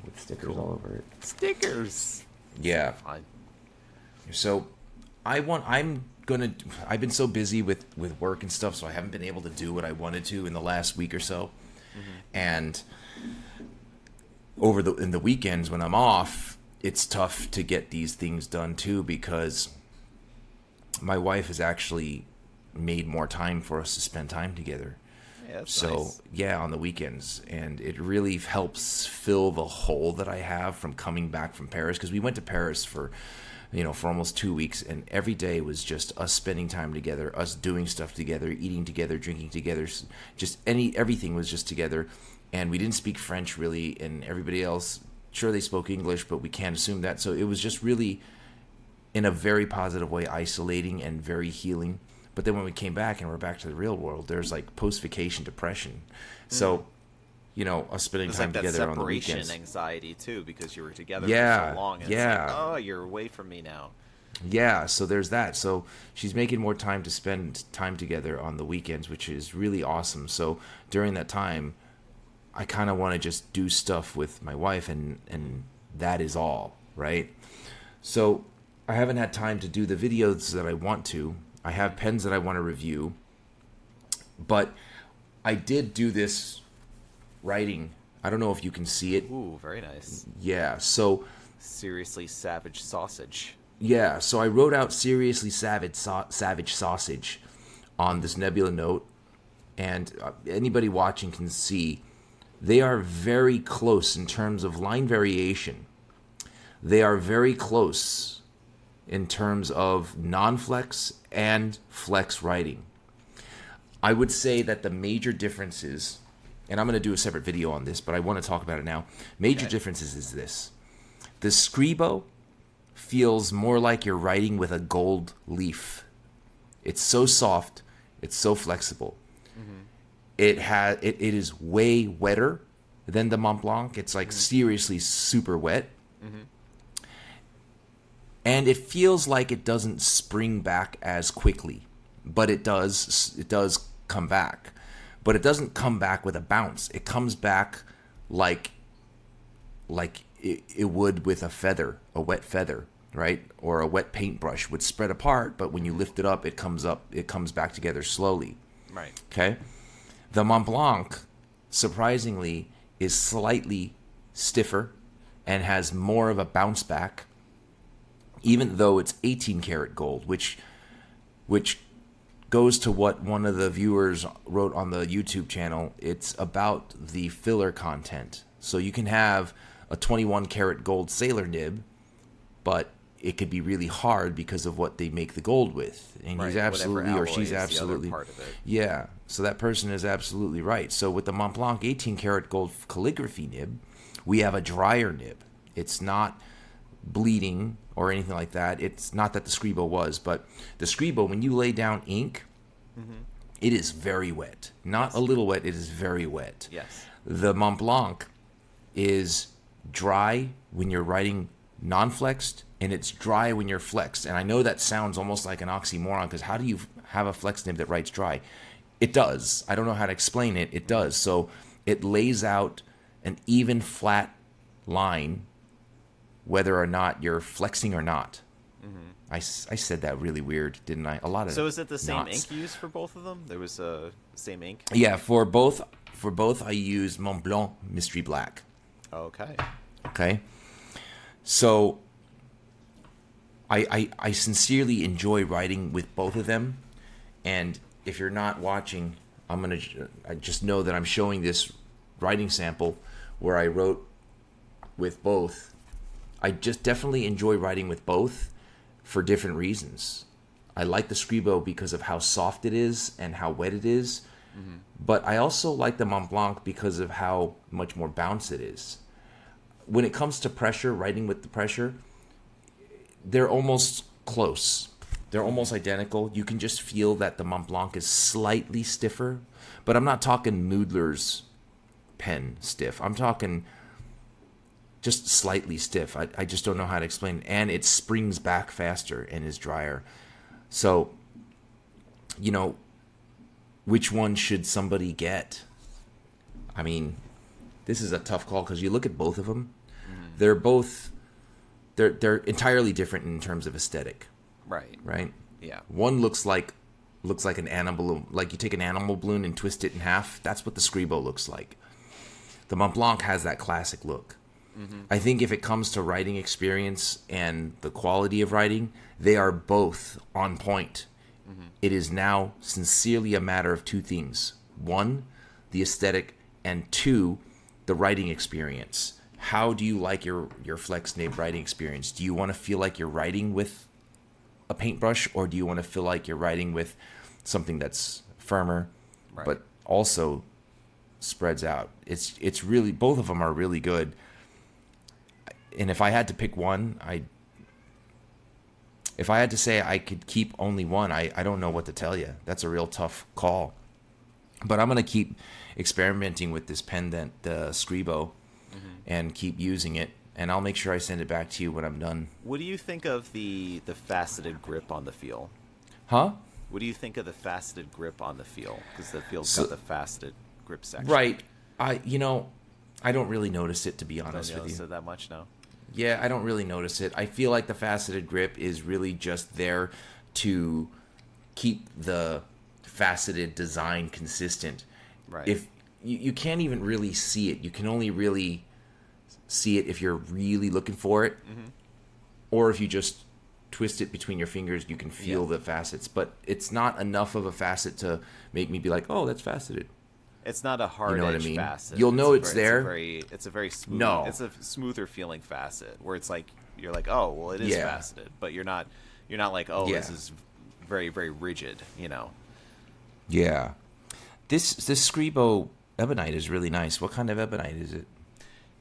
with stickers all over it. stickers. Yeah, Fine. So I want I'm gonna I've been so busy with with work and stuff so I haven't been able to do what I wanted to in the last week or so. Mm-hmm. And over the in the weekends when I'm off, it's tough to get these things done too because my wife has actually made more time for us to spend time together. Yeah, So nice. yeah, on the weekends, and it really helps fill the hole that I have from coming back from Paris because we went to Paris for, you know, for almost two weeks, and every day was just us spending time together, us doing stuff together, eating together, drinking together, just any everything was just together, and we didn't speak French really, and everybody else, sure they spoke English, but we can't assume that, so it was just really, in a very positive way, isolating and very healing. But then when we came back and we're back to the real world, there's like post vacation depression. So, mm. You know, us spending time like that together on the weekends. anxiety too, because you were together Yeah, for so long. And yeah. It's like, oh, you're away from me now. Yeah, so there's that. So she's making more time to spend time together on the weekends, which is really awesome. So during that time, I kind of want to just do stuff with my wife, and and that is all, right? So I haven't had time to do the videos that I want to. I have pens that I want to review, but I did do this writing. I don't know if you can see it. Ooh, very nice. Yeah, so Seriously savage sausage. Yeah, so I wrote out seriously savage sau- savage sausage on this Nebula note, and uh, anybody watching can see they are very close in terms of line variation. They are very close in terms of non-flex and flex writing. I would say that the major differences, and I'm going to do a separate video on this, but I want to talk about it now. Major Okay. differences is this: the Scribo feels more like you're writing with a gold leaf. It's so soft, it's so flexible. Mm-hmm. It has it, it is way wetter than the Mont Blanc. It's like mm-hmm. seriously super wet. Mm-hmm. And it feels like it doesn't spring back as quickly, but it does it does come back. But it doesn't come back with a bounce. It comes back like like it, it would with a feather, a wet feather, right? Or a wet paintbrush would spread apart, but when you lift it up, it comes up, it comes back together slowly. Right. Okay. The Mont Blanc, surprisingly, is slightly stiffer and has more of a bounce back, even though it's 18 karat gold, which which goes to what one of the viewers wrote on the YouTube channel. It's about the filler content. So you can have a 21 karat gold sailor nib, but it could be really hard because of what they make the gold with. And Right, he's absolutely, or she's is the other absolutely, part of it. yeah. So that person is absolutely right. So with the Montblanc 18 karat gold calligraphy nib, we have a drier nib. It's not bleeding or anything like that. It's not that the Scribo was, but the Scribo, when you lay down ink, mm-hmm. it is very wet. Not a little wet, it is very wet. Yes. The Mont Blanc is dry when you're writing non-flexed and it's dry when you're flexed. And I know that sounds almost like an oxymoron because how do you have a flex nib that writes dry? It does. I don't know how to explain it. It does. So it lays out an even flat line whether or not you're flexing or not. I I said that really weird, didn't I? A lot of So is it the same knots. ink used for both of them? There was a uh, same ink. Yeah, for both for both I use Mont Blanc Mystery Black. Okay. Okay. So I, I I sincerely enjoy writing with both of them. And if you're not watching, I'm gonna I just know that I'm showing this writing sample where I wrote with both. I just definitely enjoy writing with both for different reasons. I like the Scribo because of how soft it is and how wet it is. Mm-hmm. But I also like the Mont Blanc because of how much more bounce it is when it comes to pressure, writing with the pressure, they're almost close. They're almost identical. You can just feel that the Mont Blanc is slightly stiffer, but I'm not talking Noodler's pen stiff. I'm talking just slightly stiff. I, I just don't know how to explain it. And it springs back faster and is drier. So, you know, which one should somebody get? I mean, this is a tough call because you look at both of them. Mm-hmm. They're both they're they're entirely different in terms of aesthetic, Right. right? Yeah. One looks like looks like an animal like you take an animal balloon and twist it in half. That's what the Scribo looks like. The Mont Blanc has that classic look. I think if it comes to writing experience and the quality of writing, they are both on point. It is now sincerely a matter of two things. One, the aesthetic, and two, the writing experience. How do you like your, your Flex Nib writing experience? Do you want to feel like you're writing with a paintbrush or do you want to feel like you're writing with something that's firmer Right. but also spreads out it's it's really both of them are really good and if i had to pick one i if i had to say i could keep only one i i don't know what to tell you that's a real tough call but i'm going to keep experimenting with this pendant, the scribo mm-hmm. and keep using it and i'll make sure i send it back to you when i'm done What do you think of the the faceted grip on the feel? huh What do you think of the faceted grip on the feel? Because the feel's So- got the faceted grip section. Right. I you know, I don't really notice it to be honest with notice you. it that much now. Yeah, I don't really notice it. I feel like the faceted grip is really just there to keep the faceted design consistent. Right. If you, you can't even really see it, you can only really see it if you're really looking for it, Mm-hmm. or if you just twist it between your fingers, you can feel Yeah. the facets. But it's not enough of a facet to make me be like, "Oh, that's faceted." It's not a hard know what I mean? facet. You'll know a it's ver- there. It's a very, it's a very smooth. No. it's a smoother feeling facet where it's like you're like, oh, well, it is Yeah. faceted, but you're not, you're not like, oh, this is very, very rigid. You know, Yeah. This this Scribo ebonite is really nice. What kind of ebonite is it?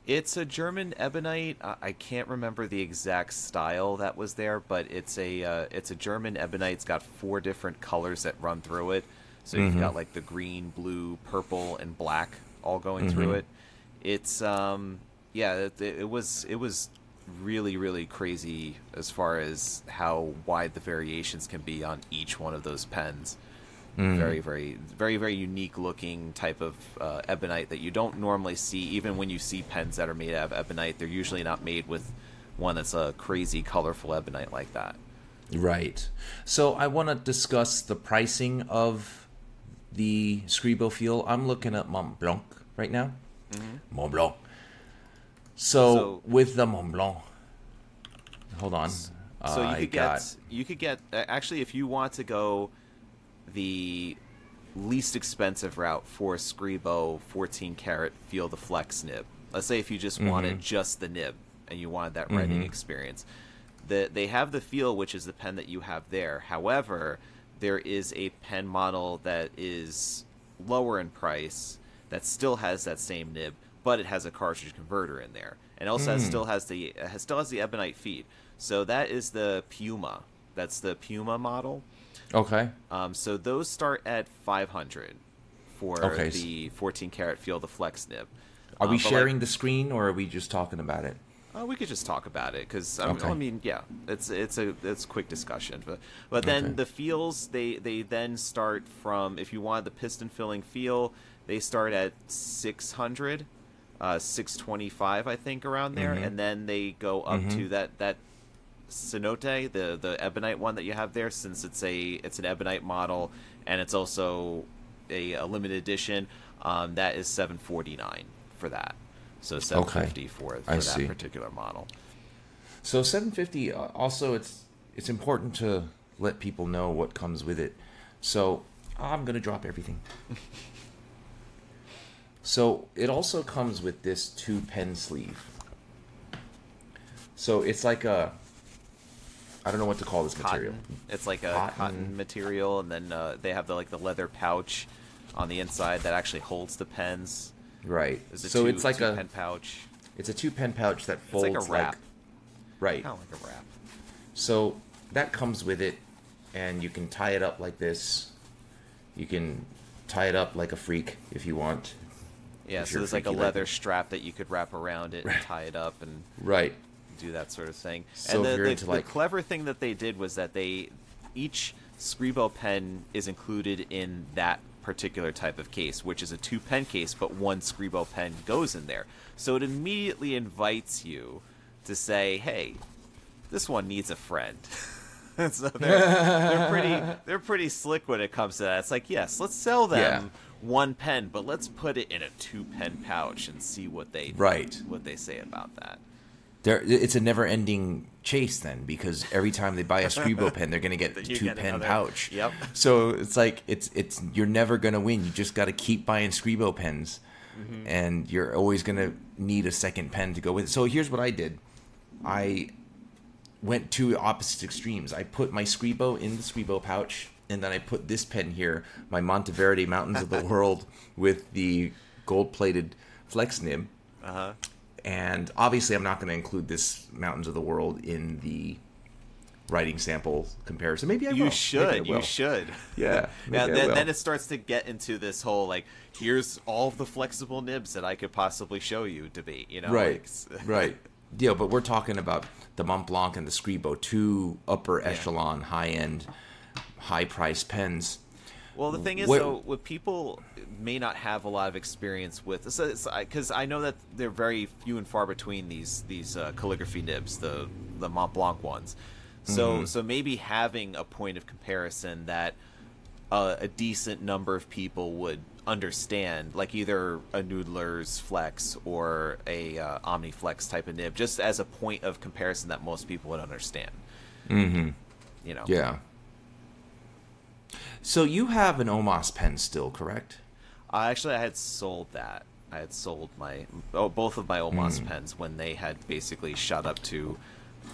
it's a German ebonite. I, I can't remember the exact style that was there, but it's a, uh, it's a German ebonite. It's got four different colors that run through it. So you've got like the green, blue, purple, and black all going through it. It's um yeah, it, it was it was really really crazy as far as how wide the variations can be on each one of those pens. Very very very very unique looking type of uh, ebonite that you don't normally see. Even when you see pens that are made out of ebonite, they're usually not made with one that's a crazy colorful ebonite like that. Right. So I want to discuss the pricing of the Scribo Feel. I'm looking at Mont Blanc right now. Mont Blanc. So, So- with the Mont Blanc, hold on. So Uh, you could got get you could get uh, actually if you want to go the least expensive route for Scribo 14 karat feel the flex nib. Let's say if you just Mm-hmm. wanted just the nib and you wanted that writing experience. The, they have the feel which is the pen that you have there. However, there is a pen model that is lower in price that still has that same nib, but it has a cartridge converter in there, and also has, still has the has, still has the ebonite feed. So that is the Puma. That's the Puma model. okay. Um, so those start at 500 for Okay, the 14 karat feel the flex nib. Are Um, we but, like, sharing the screen or are we just talking about it? Uh, we could just talk about it because Okay. I mean, yeah, it's it's a it's quick discussion. But but then Okay. the feels they they then start from if you want the piston filling feel, they start at six hundred, uh, six twenty five I think around there, Mm-hmm. and then they go up to that that cenote the the ebonite one that you have there since it's a it's an ebonite model and it's also a, a limited edition. Um, that is seven forty nine for that. So seven fifty for, for I that see. particular model. So 750 uh, also it's it's important to let people know what comes with it. So I'm going to drop everything. [LAUGHS] so it also comes with this two pen sleeve. So it's like a I don't know what to call this material. It's like a Cotton. cotton, material, and then uh, they have the like the leather pouch on the inside that actually holds the pens. Right. A So two, it's like two a pen pouch. it's a two pen pouch that It's folds like a wrap, right. kind of like a wrap. So that comes with it. and you can tie it up like this. You can tie it up like a freak if you want. Yeah, so there's like a leather strap that you could wrap around it and tie it up and Right. do that sort of thing. So and the, the, the like- clever thing that they did was that they each Scribo pen is included in that particular type of case, which is a two pen case, but one Scribo pen goes in there. So it immediately invites you to say, "Hey, this one needs a friend." [LAUGHS] so they're, they're pretty they're pretty slick when it comes to that. It's like, yes, let's sell them Yeah. one pen, but let's put it in a two pen pouch and see what they Right. what they say about that. There, it's a never-ending chase then, because every time they buy a Scribo [LAUGHS] pen, they're going to get the You get two-pen another- pouch. Yep. So it's like it's it's you're never going to win. You just got to keep buying Scribo pens, Mm-hmm. and you're always going to need a second pen to go with. it. So here's what I did. I went to opposite extremes. I put my Scribo in the Scribo pouch, and then I put this pen here, my Monteverde Mountains of the [LAUGHS] World, with the gold-plated flex nib. Uh huh. And obviously, I'm not going to include this Mountains of the World in the writing sample comparison. Maybe I will. You I should. You should. Yeah. [LAUGHS] I Then, then it starts to get into this whole like, here's all the flexible nibs that I could possibly show you debate. You know. right. Like, [LAUGHS] right. Yeah, but we're talking about the Mont Blanc and the Scribo, two upper echelon, high end, high price pens. Well, the thing is, What- though, what people may not have a lot of experience with, because I know that they're very few and far between these these uh, calligraphy nibs, the the Mont Blanc ones. So so maybe having a point of comparison that uh, a decent number of people would understand, like either a Noodler's Flex or a uh, OmniFlex type of nib, just as a point of comparison that most people would understand. Mm-hmm. You know. Yeah. So you have an Omas pen still, correct? Uh, actually, I had sold that. I had sold my oh, both of my Omas pens when they had basically shot up to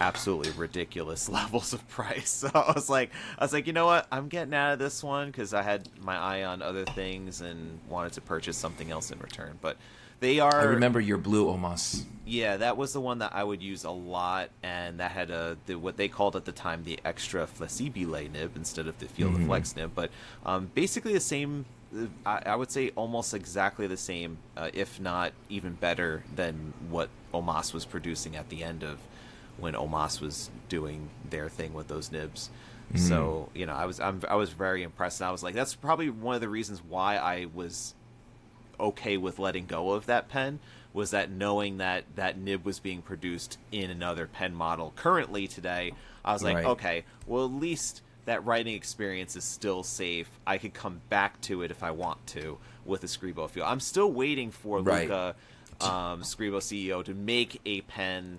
absolutely ridiculous [LAUGHS] levels of price. [LAUGHS] So I was like, I was like, you know what? I'm getting out of this one because I had my eye on other things and wanted to purchase something else in return. But they are. I remember your blue Omas. Yeah, that was the one that I would use a lot, and that had a the, what they called at the time the extra flessibile nib instead of the feel the flex nib. But um, basically the same. uh, I, I would say almost exactly the same, uh, if not even better than what Omas was producing at the end of when Omas was doing their thing with those nibs. So you know, I was I'm, I was very impressed, and I was like, that's probably one of the reasons why I was okay with letting go of that pen was that knowing that that nib was being produced in another pen model currently today i was like Right. okay well at least that writing experience is still safe i could come back to it if i want to with a scribo feel i'm still waiting for Right. luca um, scribo ceo to make a pen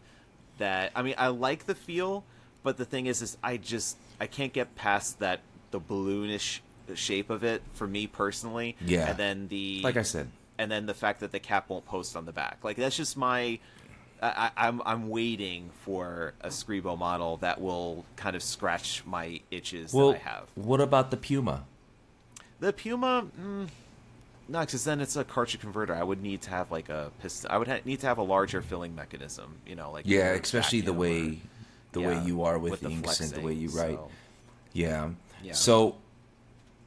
that i mean i like the feel but the thing is is i just i can't get past that the balloonish shape of it for me personally Yeah. and then the Like I said. and then the fact that the cap won't post on the back. Like that's just my. I, I- I'm I'm waiting for a Scribo model that will kind of scratch my itches Well, that I have. what about the Puma? The Puma, mm, no, because then it's a cartridge converter. I would need to have like a piston. I would ha- need to have a larger filling mechanism. You know, like Yeah, especially the way or- the yeah, way you are with, the inks and the way you write. so- Yeah. Yeah. So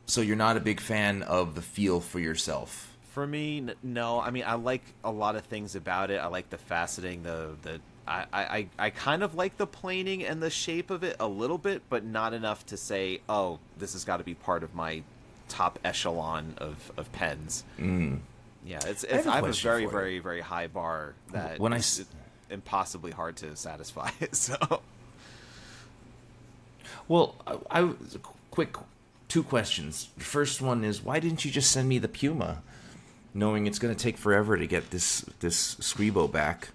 so you're not a big fan of the feel for yourself. For me, n- no. I mean, I like a lot of things about it. I like the faceting, the the. I, I, I kind of like the planing and the shape of it a little bit, but not enough to say, oh, this has got to be part of my top echelon of, of pens. Mm. Yeah, it's, I have it's a I have a question very, very, very high bar that When I is s- impossibly hard to satisfy. [LAUGHS] so Well, I, I quick two questions. The first one is why didn't you just send me the Puma, knowing it's going to take forever to get this this Scribo back,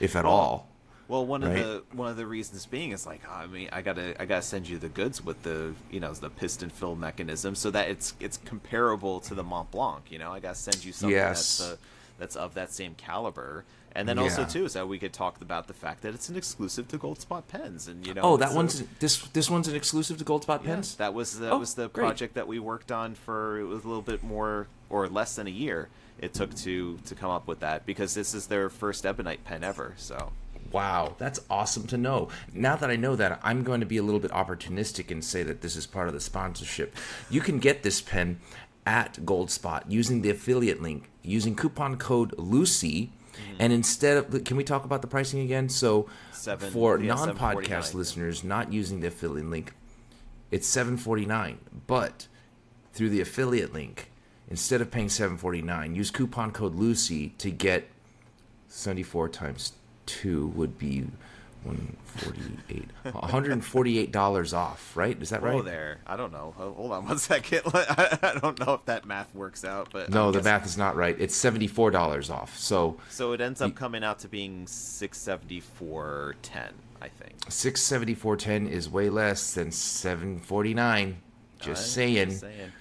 if at all. Well, one Right. of the one of the reasons being is like, I mean, I gotta I gotta send you the goods with the you know the piston fill mechanism so that it's it's comparable to the Mont Blanc. You know, I gotta send you something Yes. that's uh, that's of that same caliber. And then also too is that we could talk about the fact that it's an exclusive to Goldspot pens, and you know. Oh, that a- one's this this one's an exclusive to Goldspot yeah, pens. that was that Oh, was the great. project that we worked on for it was a little bit more or less than a year. It took to to come up with that because this is their first ebonite pen ever. So Wow, that's awesome to know. Now that I know that, I'm going to be a little bit opportunistic and say that this is part of the sponsorship. You can get this pen at Goldspot using the affiliate link, using coupon code Lucy. Mm-hmm. And instead of, can we talk about the pricing again? So, Seven- for yeah, non podcast listeners not using the affiliate link, it's seven forty nine. But through the affiliate link, instead of paying seven forty nine, use coupon code Lucy to get seventy four times two would be one forty eight, one hundred and forty eight dollars off. Right? Is that right? Oh, there. I don't know. Hold on one [LAUGHS] second. I [LAUGHS] I don't know if that math works out, but No, I'm the guessing- math is not right. It's seventy four dollars off. So So it ends up coming out to being six seventy four ten. I think. six seventy four ten is way less than seven forty nine. Just Just saying. saying.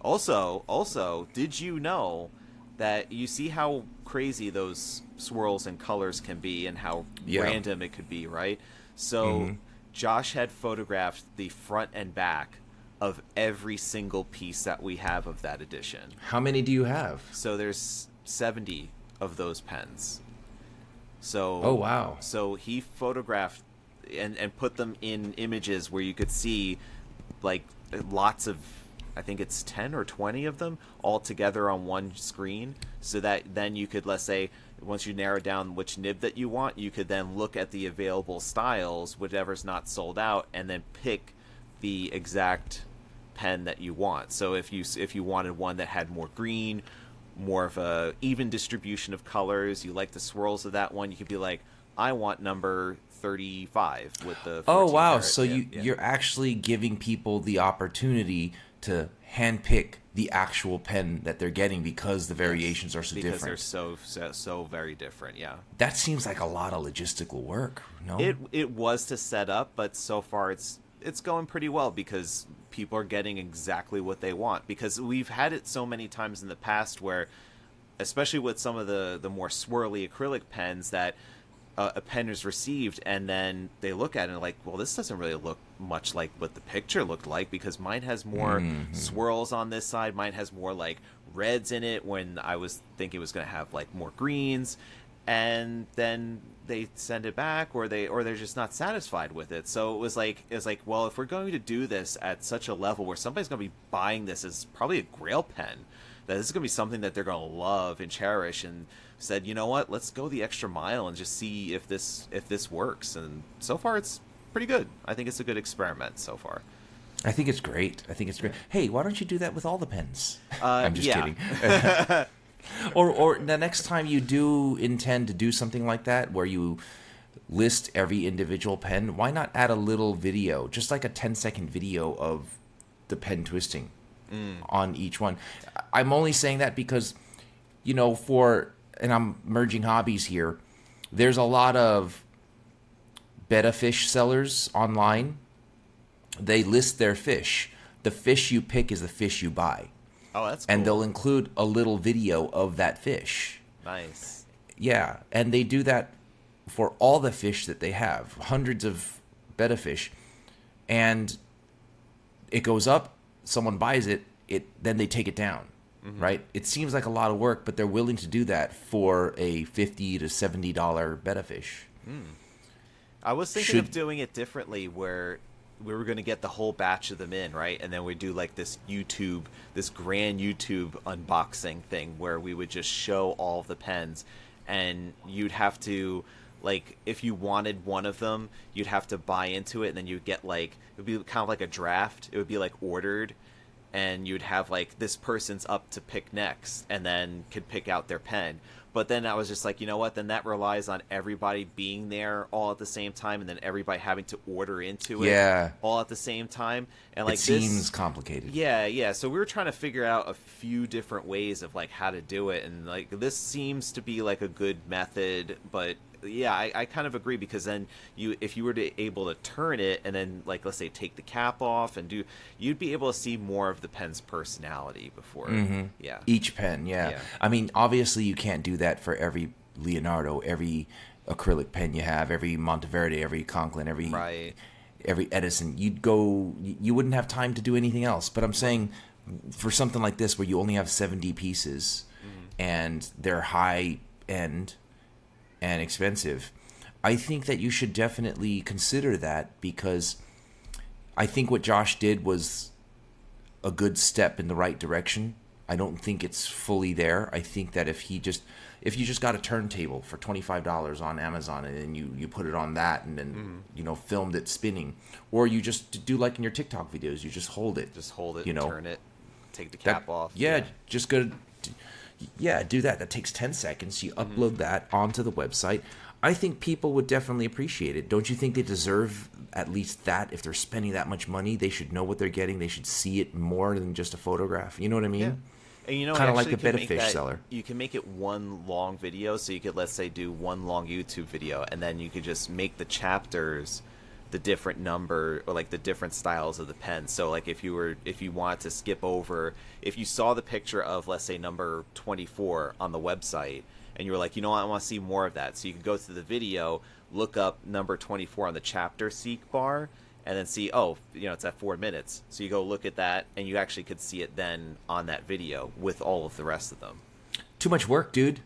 Also, also, did you know that you see how crazy those swirls and colors can be and how Yeah. random it could be, right? So Mhm. Josh had photographed the front and back of every single piece that we have of that edition. How many do you have? So there's 70 of those pens. So Oh wow. so he photographed and and put them in images where you could see like lots of I think it's 10 or 20 of them all together on one screen so that then you could let's say once you narrow down which nib that you want you could then look at the available styles whatever's not sold out and then pick the exact pen that you want so if you if you wanted one that had more green more of a even distribution of colors you like the swirls of that one you could be like i want number 35 with the Oh wow! So Yeah, you yeah. you're actually giving people the opportunity to handpick the actual pen that they're getting because the variations are so different. because they're so, so so very different yeah That seems like a lot of logistical work. No, it it was to set up but so far it's it's going pretty well because people are getting exactly what they want because we've had it so many times in the past where especially with some of the the more swirly acrylic pens that uh, a pen is received and then they look at it and like well this doesn't really look much like what the picture looked like because mine has more swirls on this side. Mine has more like reds in it when i was thinking it was going to have like more greens. And then they send it back or they or they're just not satisfied with it. So it was like it was like well if we're going to do this at such a level where somebody's going to be buying this as probably a grail pen that this is going to be something that they're going to love and cherish and said you know what let's go the extra mile and just see if this if this works and so far it's pretty good i think it's a good experiment so far I think it's great. I think it's great. Hey, why don't you do that with all the pens? Uh, [LAUGHS] I'm just kidding. [LAUGHS] or or the next time you do intend to do something like that where you list every individual pen, why not add a little video, just like a 10 second video of the pen twisting on each one. I'm only saying that because you know, for and I'm merging hobbies here. There's a lot of betta fish sellers online. They list their fish. The fish you pick is the fish you buy oh that's and they'll include a little video of that fish. nice Yeah, and they do that for all the fish that they have, hundreds of betta fish, and it goes up. Someone buys it, it then they take it down. Mm-hmm. Right? It seems like a lot of work, but they're willing to do that for a fifty to seventy dollar betta fish. Hmm. I was thinking should- of doing it differently where we were going to get the whole batch of them in, right? And then we do like this YouTube, this grand YouTube unboxing thing where we would just show all the pens and you'd have to like if you wanted one of them, you'd have to buy into it and then you'd get like it would be kind of like a draft. It would be like ordered and you'd have like this person's up to pick next and then could pick out their pen. But then i was just like you know what? Then that relies on everybody being there all at the same time and then everybody having to order into it Yeah. all at the same time. And like it this seems complicated. yeah yeah. So we were trying to figure out a few different ways of like how to do it. And like this seems to be like a good method but yeah I, I kind of agree because then you if you were to able to turn it and then like let's say take the cap off and do you'd be able to see more of the pen's personality before mm-hmm. yeah Each pen, yeah. Yeah. I mean, obviously, you can't do that for every Leonardo, every acrylic pen you have, every Monteverde, every Conklin, every right every Edison. You'd go, you wouldn't have time to do anything else. But I'm saying, for something like this, where you only have 70 pieces, mm-hmm. and they're high end and expensive, I think that you should definitely consider that because I think what Josh did was a good step in the right direction. I don't think it's fully there. I think that if he just if you just got a turntable for twenty five dollars on Amazon and then you you put it on that and then Mm-hmm. you know filmed it spinning, or you just do like in your TikTok videos, you just hold it, Just hold it you know, turn it, take the that- cap off. Yeah, just go. To, yeah, do that. That takes ten seconds. You Mm-hmm. upload that onto the website. I think people would definitely appreciate it. Don't you think they deserve at least that? If they're spending that much money, they should know what they're getting. They should see it more than just a photograph. You know what I mean? Yeah. And you know, Kinda like a betta fish that- seller. You can make it one long video, so you could let's say do one long YouTube video, and then you could just make the chapters the different number or like the different styles of the pen. So like if you were if you want to skip over, if you saw the picture of let's say number twenty four on the website, and you were like, you know, what, I want to see more of that, so you could go to the video, look up number twenty four on the chapter seek bar, and then see oh you know it's at four minutes so you go look at that and you actually could see it then on that video with all of the rest of them Too much work, dude.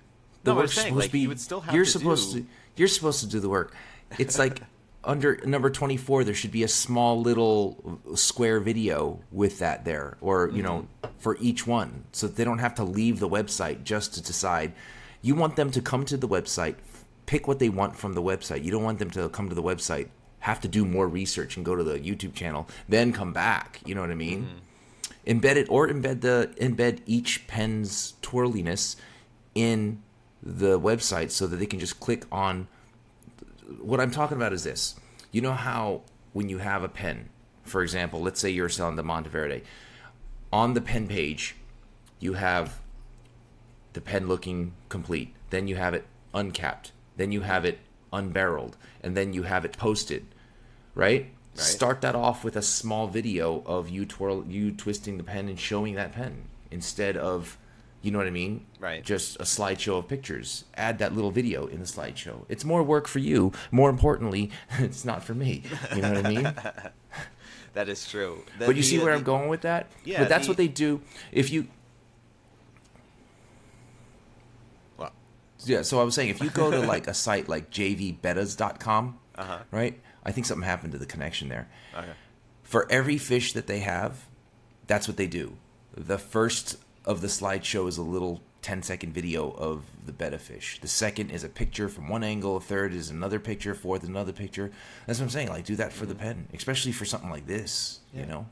The No, work's saying, supposed like, to be. you would still have you're supposed do- to. You're supposed to do the work. It's like [LAUGHS] under number twenty four. There should be a small little square video with that there, or you know, Mm-hmm. for each one, so they don't have to leave the website just to decide. You want them to come to the website, pick what they want from the website. You don't want them to come to the website, have to do more research and go to the YouTube channel, then come back. You know what I mean? embed it or embed the embed each pen's twirliness in the website so that they can just click on what I'm talking about is this. You know how when you have a pen, for example, let's say you're selling the Monteverde, on the pen page, you have the pen looking complete. Then you have it uncapped. Then you have it unbarreled. And then you have it posted. Right? Right. Start that off with a small video of you twirl you twisting the pen and showing that pen instead of you know what I mean? Right. Just a slideshow of pictures. Add that little video in the slideshow. It's more work for you. More importantly, [LAUGHS] it's not for me. You know what I mean? [LAUGHS] that is true The- But you the- see where the- I'm going with that? Yeah, But that's what they do. If you well, Yeah, so I was saying if you go to like a site like jvbetas.com, Uh-huh. right? I think something happened to the connection there. okay. For every fish that they have, that's what they do. The first of the slideshow is a little 10 second video of the betta fish. The second is a picture from one angle, a third is another picture, fourth another picture. That's what I'm saying. Like do that for the pen, especially for something like this, you know?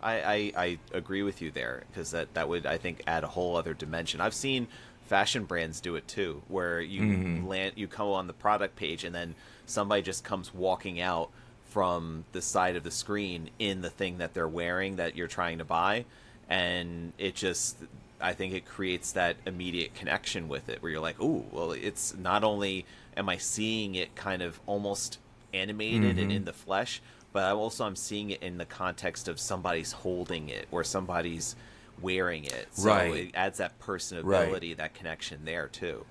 I, I, I agree with you there because that, that would I think add a whole other dimension. I've seen fashion brands do it too, where you Mm-hmm. land you come on the product page and then somebody just comes walking out from the side of the screen in the thing that they're wearing that you're trying to buy, and it just I think it creates that immediate connection with it where you're like, ooh, well, it's not only am I seeing it kind of almost animated and mm-hmm. in the flesh, but I also I'm seeing it in the context of somebody's holding it or somebody's wearing it. So Right. it adds that personability, that connection there too.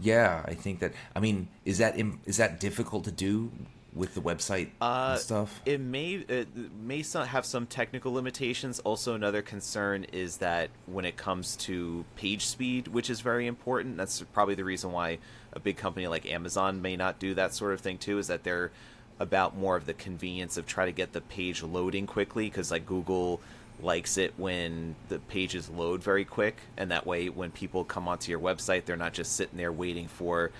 Yeah, I think that I mean, is that is that difficult to do with the website Uh, stuff? It may it may have some technical limitations. Also, another concern is that when it comes to page speed, which is very important, that's probably the reason why a big company like Amazon may not do that sort of thing too. Is that they're about more of the convenience of try to get the page loading quickly because like Google likes it when the pages load very quick and that way when people come onto your website they're not just sitting there waiting for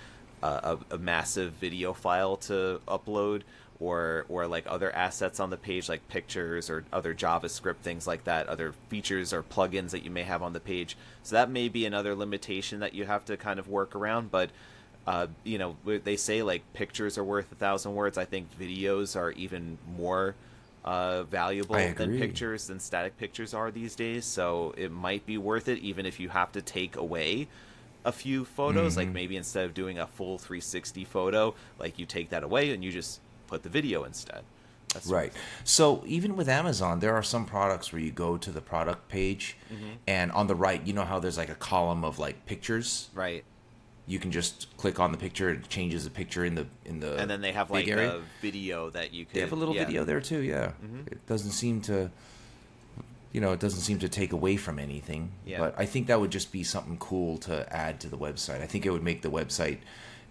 a, a, massive video file to upload or or like other assets on the page like pictures or other javascript things like that other features or plugins that you may have on the page. So that may be another limitation that you have to kind of work around but uh, you know they say like pictures are worth a thousand words. I think videos are even more uh, valuable than pictures than static pictures are these days. So it might be worth it even if you have to take away a few photos Mm-hmm. like maybe instead of doing a full 360 photo like you take that away and you just put the video instead that's Right. So even with Amazon, there are some products where you go to the product page, Mm-hmm. and on the right, you know how there's like a column of like pictures. right You can just click on the picture; it changes the picture in the in the. and then they have like area. a video that you could They have a little yeah. Mm-hmm. video there too. Yeah. It doesn't seem to. You know, it doesn't seem to take away from anything. Yeah. But I think that would just be something cool to add to the website. I think it would make the website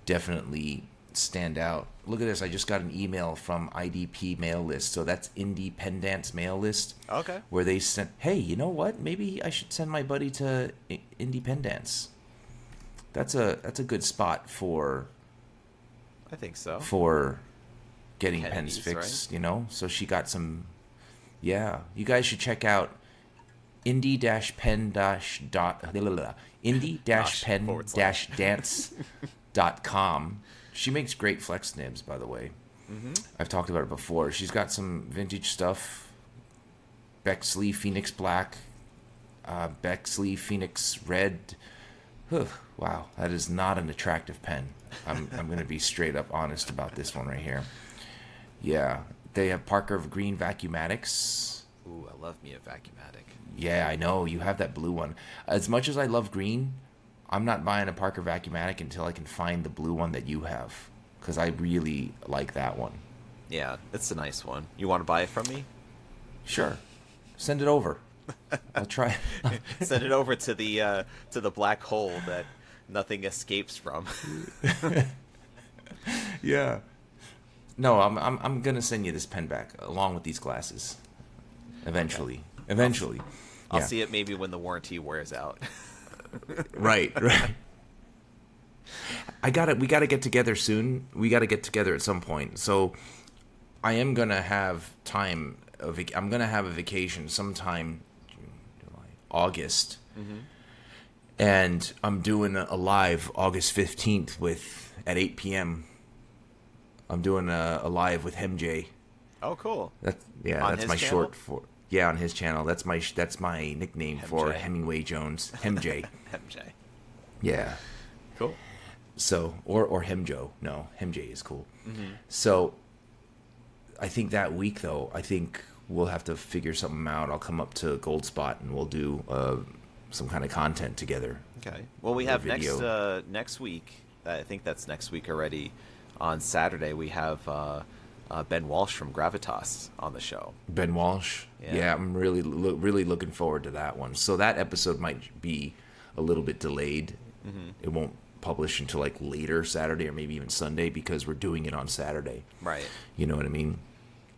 definitely stand out. Look at this. I just got an email from IDP mail list. So that's Independence mail list. Okay. Where they sent, hey, you know what? Maybe I should send my buddy to I- Independence. That's a that's a good spot for I think so. for getting Kennedys, pens fixed, you know? So she got some Yeah. You guys should check out indie dash pen dash dot indie dash pen dash dance dot com. She makes great flex nibs, by the way. I've talked about it before. She's got some vintage stuff. Bexley Phoenix Black, uh, Bexley Phoenix Red. Whew, wow, that is not an attractive pen. I'm I'm gonna be straight up honest about this one right here. Yeah, they have Parker of Green Vacuumatics. Ooh, I love me a vacuumatic. Yeah, I know you have that blue one. As much as I love green, I'm not buying a Parker Vacuumatic until I can find the blue one that you have, because I really like that one. Yeah, it's a nice one. You want to buy it from me? Sure, send it over. [LAUGHS] I'll try. [LAUGHS] Send it over to the uh, to the black hole that nothing escapes from. [LAUGHS] yeah. No, I'm I'm I'm gonna send you this pen back along with these glasses. Eventually, eventually. I'll Yeah. see it maybe when the warranty wears out. [LAUGHS] [LAUGHS] Right, right. I got it. We got to get together soon. We got to get together at some point. So, I am gonna have time. Of, I'm gonna have a vacation sometime, June, July, August, mm-hmm. and I'm doing a, a live August 15th with at 8 p.m. I'm doing a, a live with MJ. oh, cool. That's yeah, On that's my channel? short for yeah on his channel. That's my that's my nickname for Hemingway Jones. [LAUGHS] MJ. MJ. yeah. Cool. So or or Hemjo. No, Hemj is cool. Mm-hmm. So I think that week though, I think we'll have to figure something out. I'll come up to Goldspot and we'll do uh, some kind of content together. Okay. Well, we have next uh, next week. I think that's next week already. On Saturday, we have uh, uh, Ben Walsh from Gravitas on the show. Ben Walsh. Yeah. Yeah, I'm really lo- really looking forward to that one. So that episode might be a little bit delayed. Mm-hmm. It won't publish until like later Saturday or maybe even Sunday because we're doing it on Saturday. Right. You know what I mean?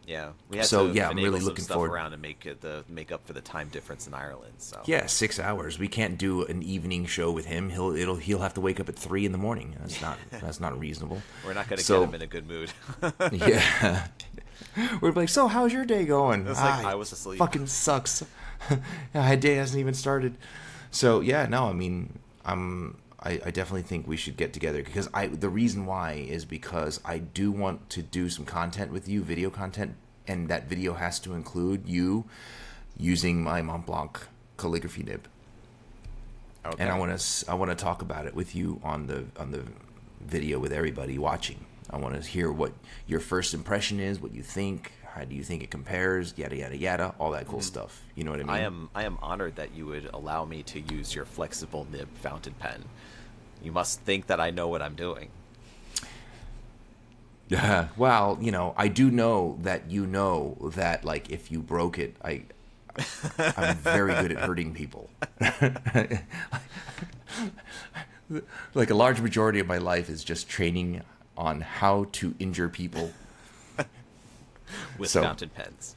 Yeah. We had So, to yeah, I'm really looking stuff forward- around to make it the make up for the time difference in Ireland. So Yeah, six hours. We can't do an evening show with him. He'll it'll he'll have to wake up at three in the morning. That's [LAUGHS] not that's not reasonable. we're not going to So- get him in a good mood. [LAUGHS] yeah. [LAUGHS] We're like, so how's your day going? It's like, "Ah, I was asleep." Fucking sucks. My day hasn't even started. So yeah, no, I mean, I'm. I, I definitely think we should get together because I. The reason why is because I do want to do some content with you, video content, and that video has to include you using my Montblanc calligraphy nib. okay. and I want to I want to talk about it with you on the on the video with everybody watching. I want to hear what your first impression is, what you think, how do you think it compares, yada yada yada, all that cool mm-hmm. stuff. You know what I mean? I am I am honored that you would allow me to use your flexible nib fountain pen. You must think that I know what I'm doing. Yeah. [LAUGHS] well, you know, I do know that you know that like if you broke it, I I'm very good at hurting people. [LAUGHS] like a large majority of my life is just training on how to injure people [LAUGHS] with So- fountain pens.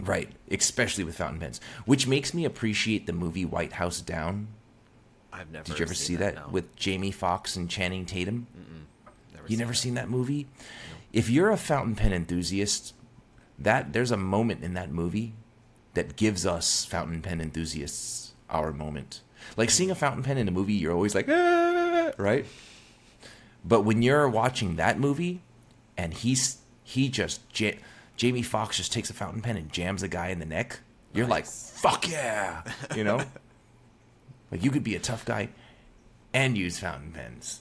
Right, especially with fountain pens, which makes me appreciate the movie White House Down. I've never. Did you ever see that no. with Jamie Foxx and Channing Tatum? Never You seen never that. seen that movie? If you're a fountain pen enthusiast, that there's a moment in that movie that gives us fountain pen enthusiasts our moment. Like seeing a fountain pen in a movie, you're always like, "Ah," [LAUGHS] right? But when you're watching that movie, and he's he just ja- Jamie Foxx just takes a fountain pen and jams a guy in the neck, you're like, fuck yeah, you know. [LAUGHS] like you could be a tough guy and use fountain pens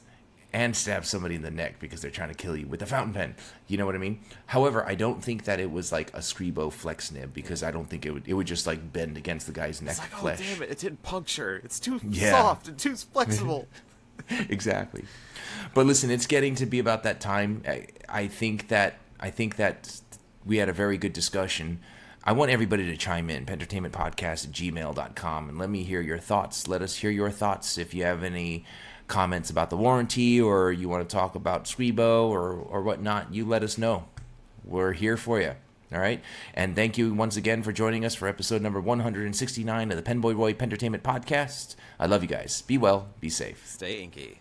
and stab somebody in the neck because they're trying to kill you with a fountain pen. You know what I mean? However, I don't think that it was like a Scribo flex nib because I don't think it would it would just like bend against the guy's neck It's like, oh damn it! It didn't puncture. It's too Yeah. soft and too flexible. [LAUGHS] [LAUGHS] exactly. But listen, it's getting to be about that time. I, I think that I think that we had a very good discussion. I want everybody to chime in, pentertainmentpodcast at gmail.com, and let me hear your thoughts. Let us hear your thoughts. If you have any comments about the warranty or you want to talk about Scribo or, or whatnot, you let us know. We're here for you. All right. And thank you once again for joining us for episode number 169 of the Penboy Roy Pentertainment Podcast. I love you guys. Be well, be safe. Stay inky.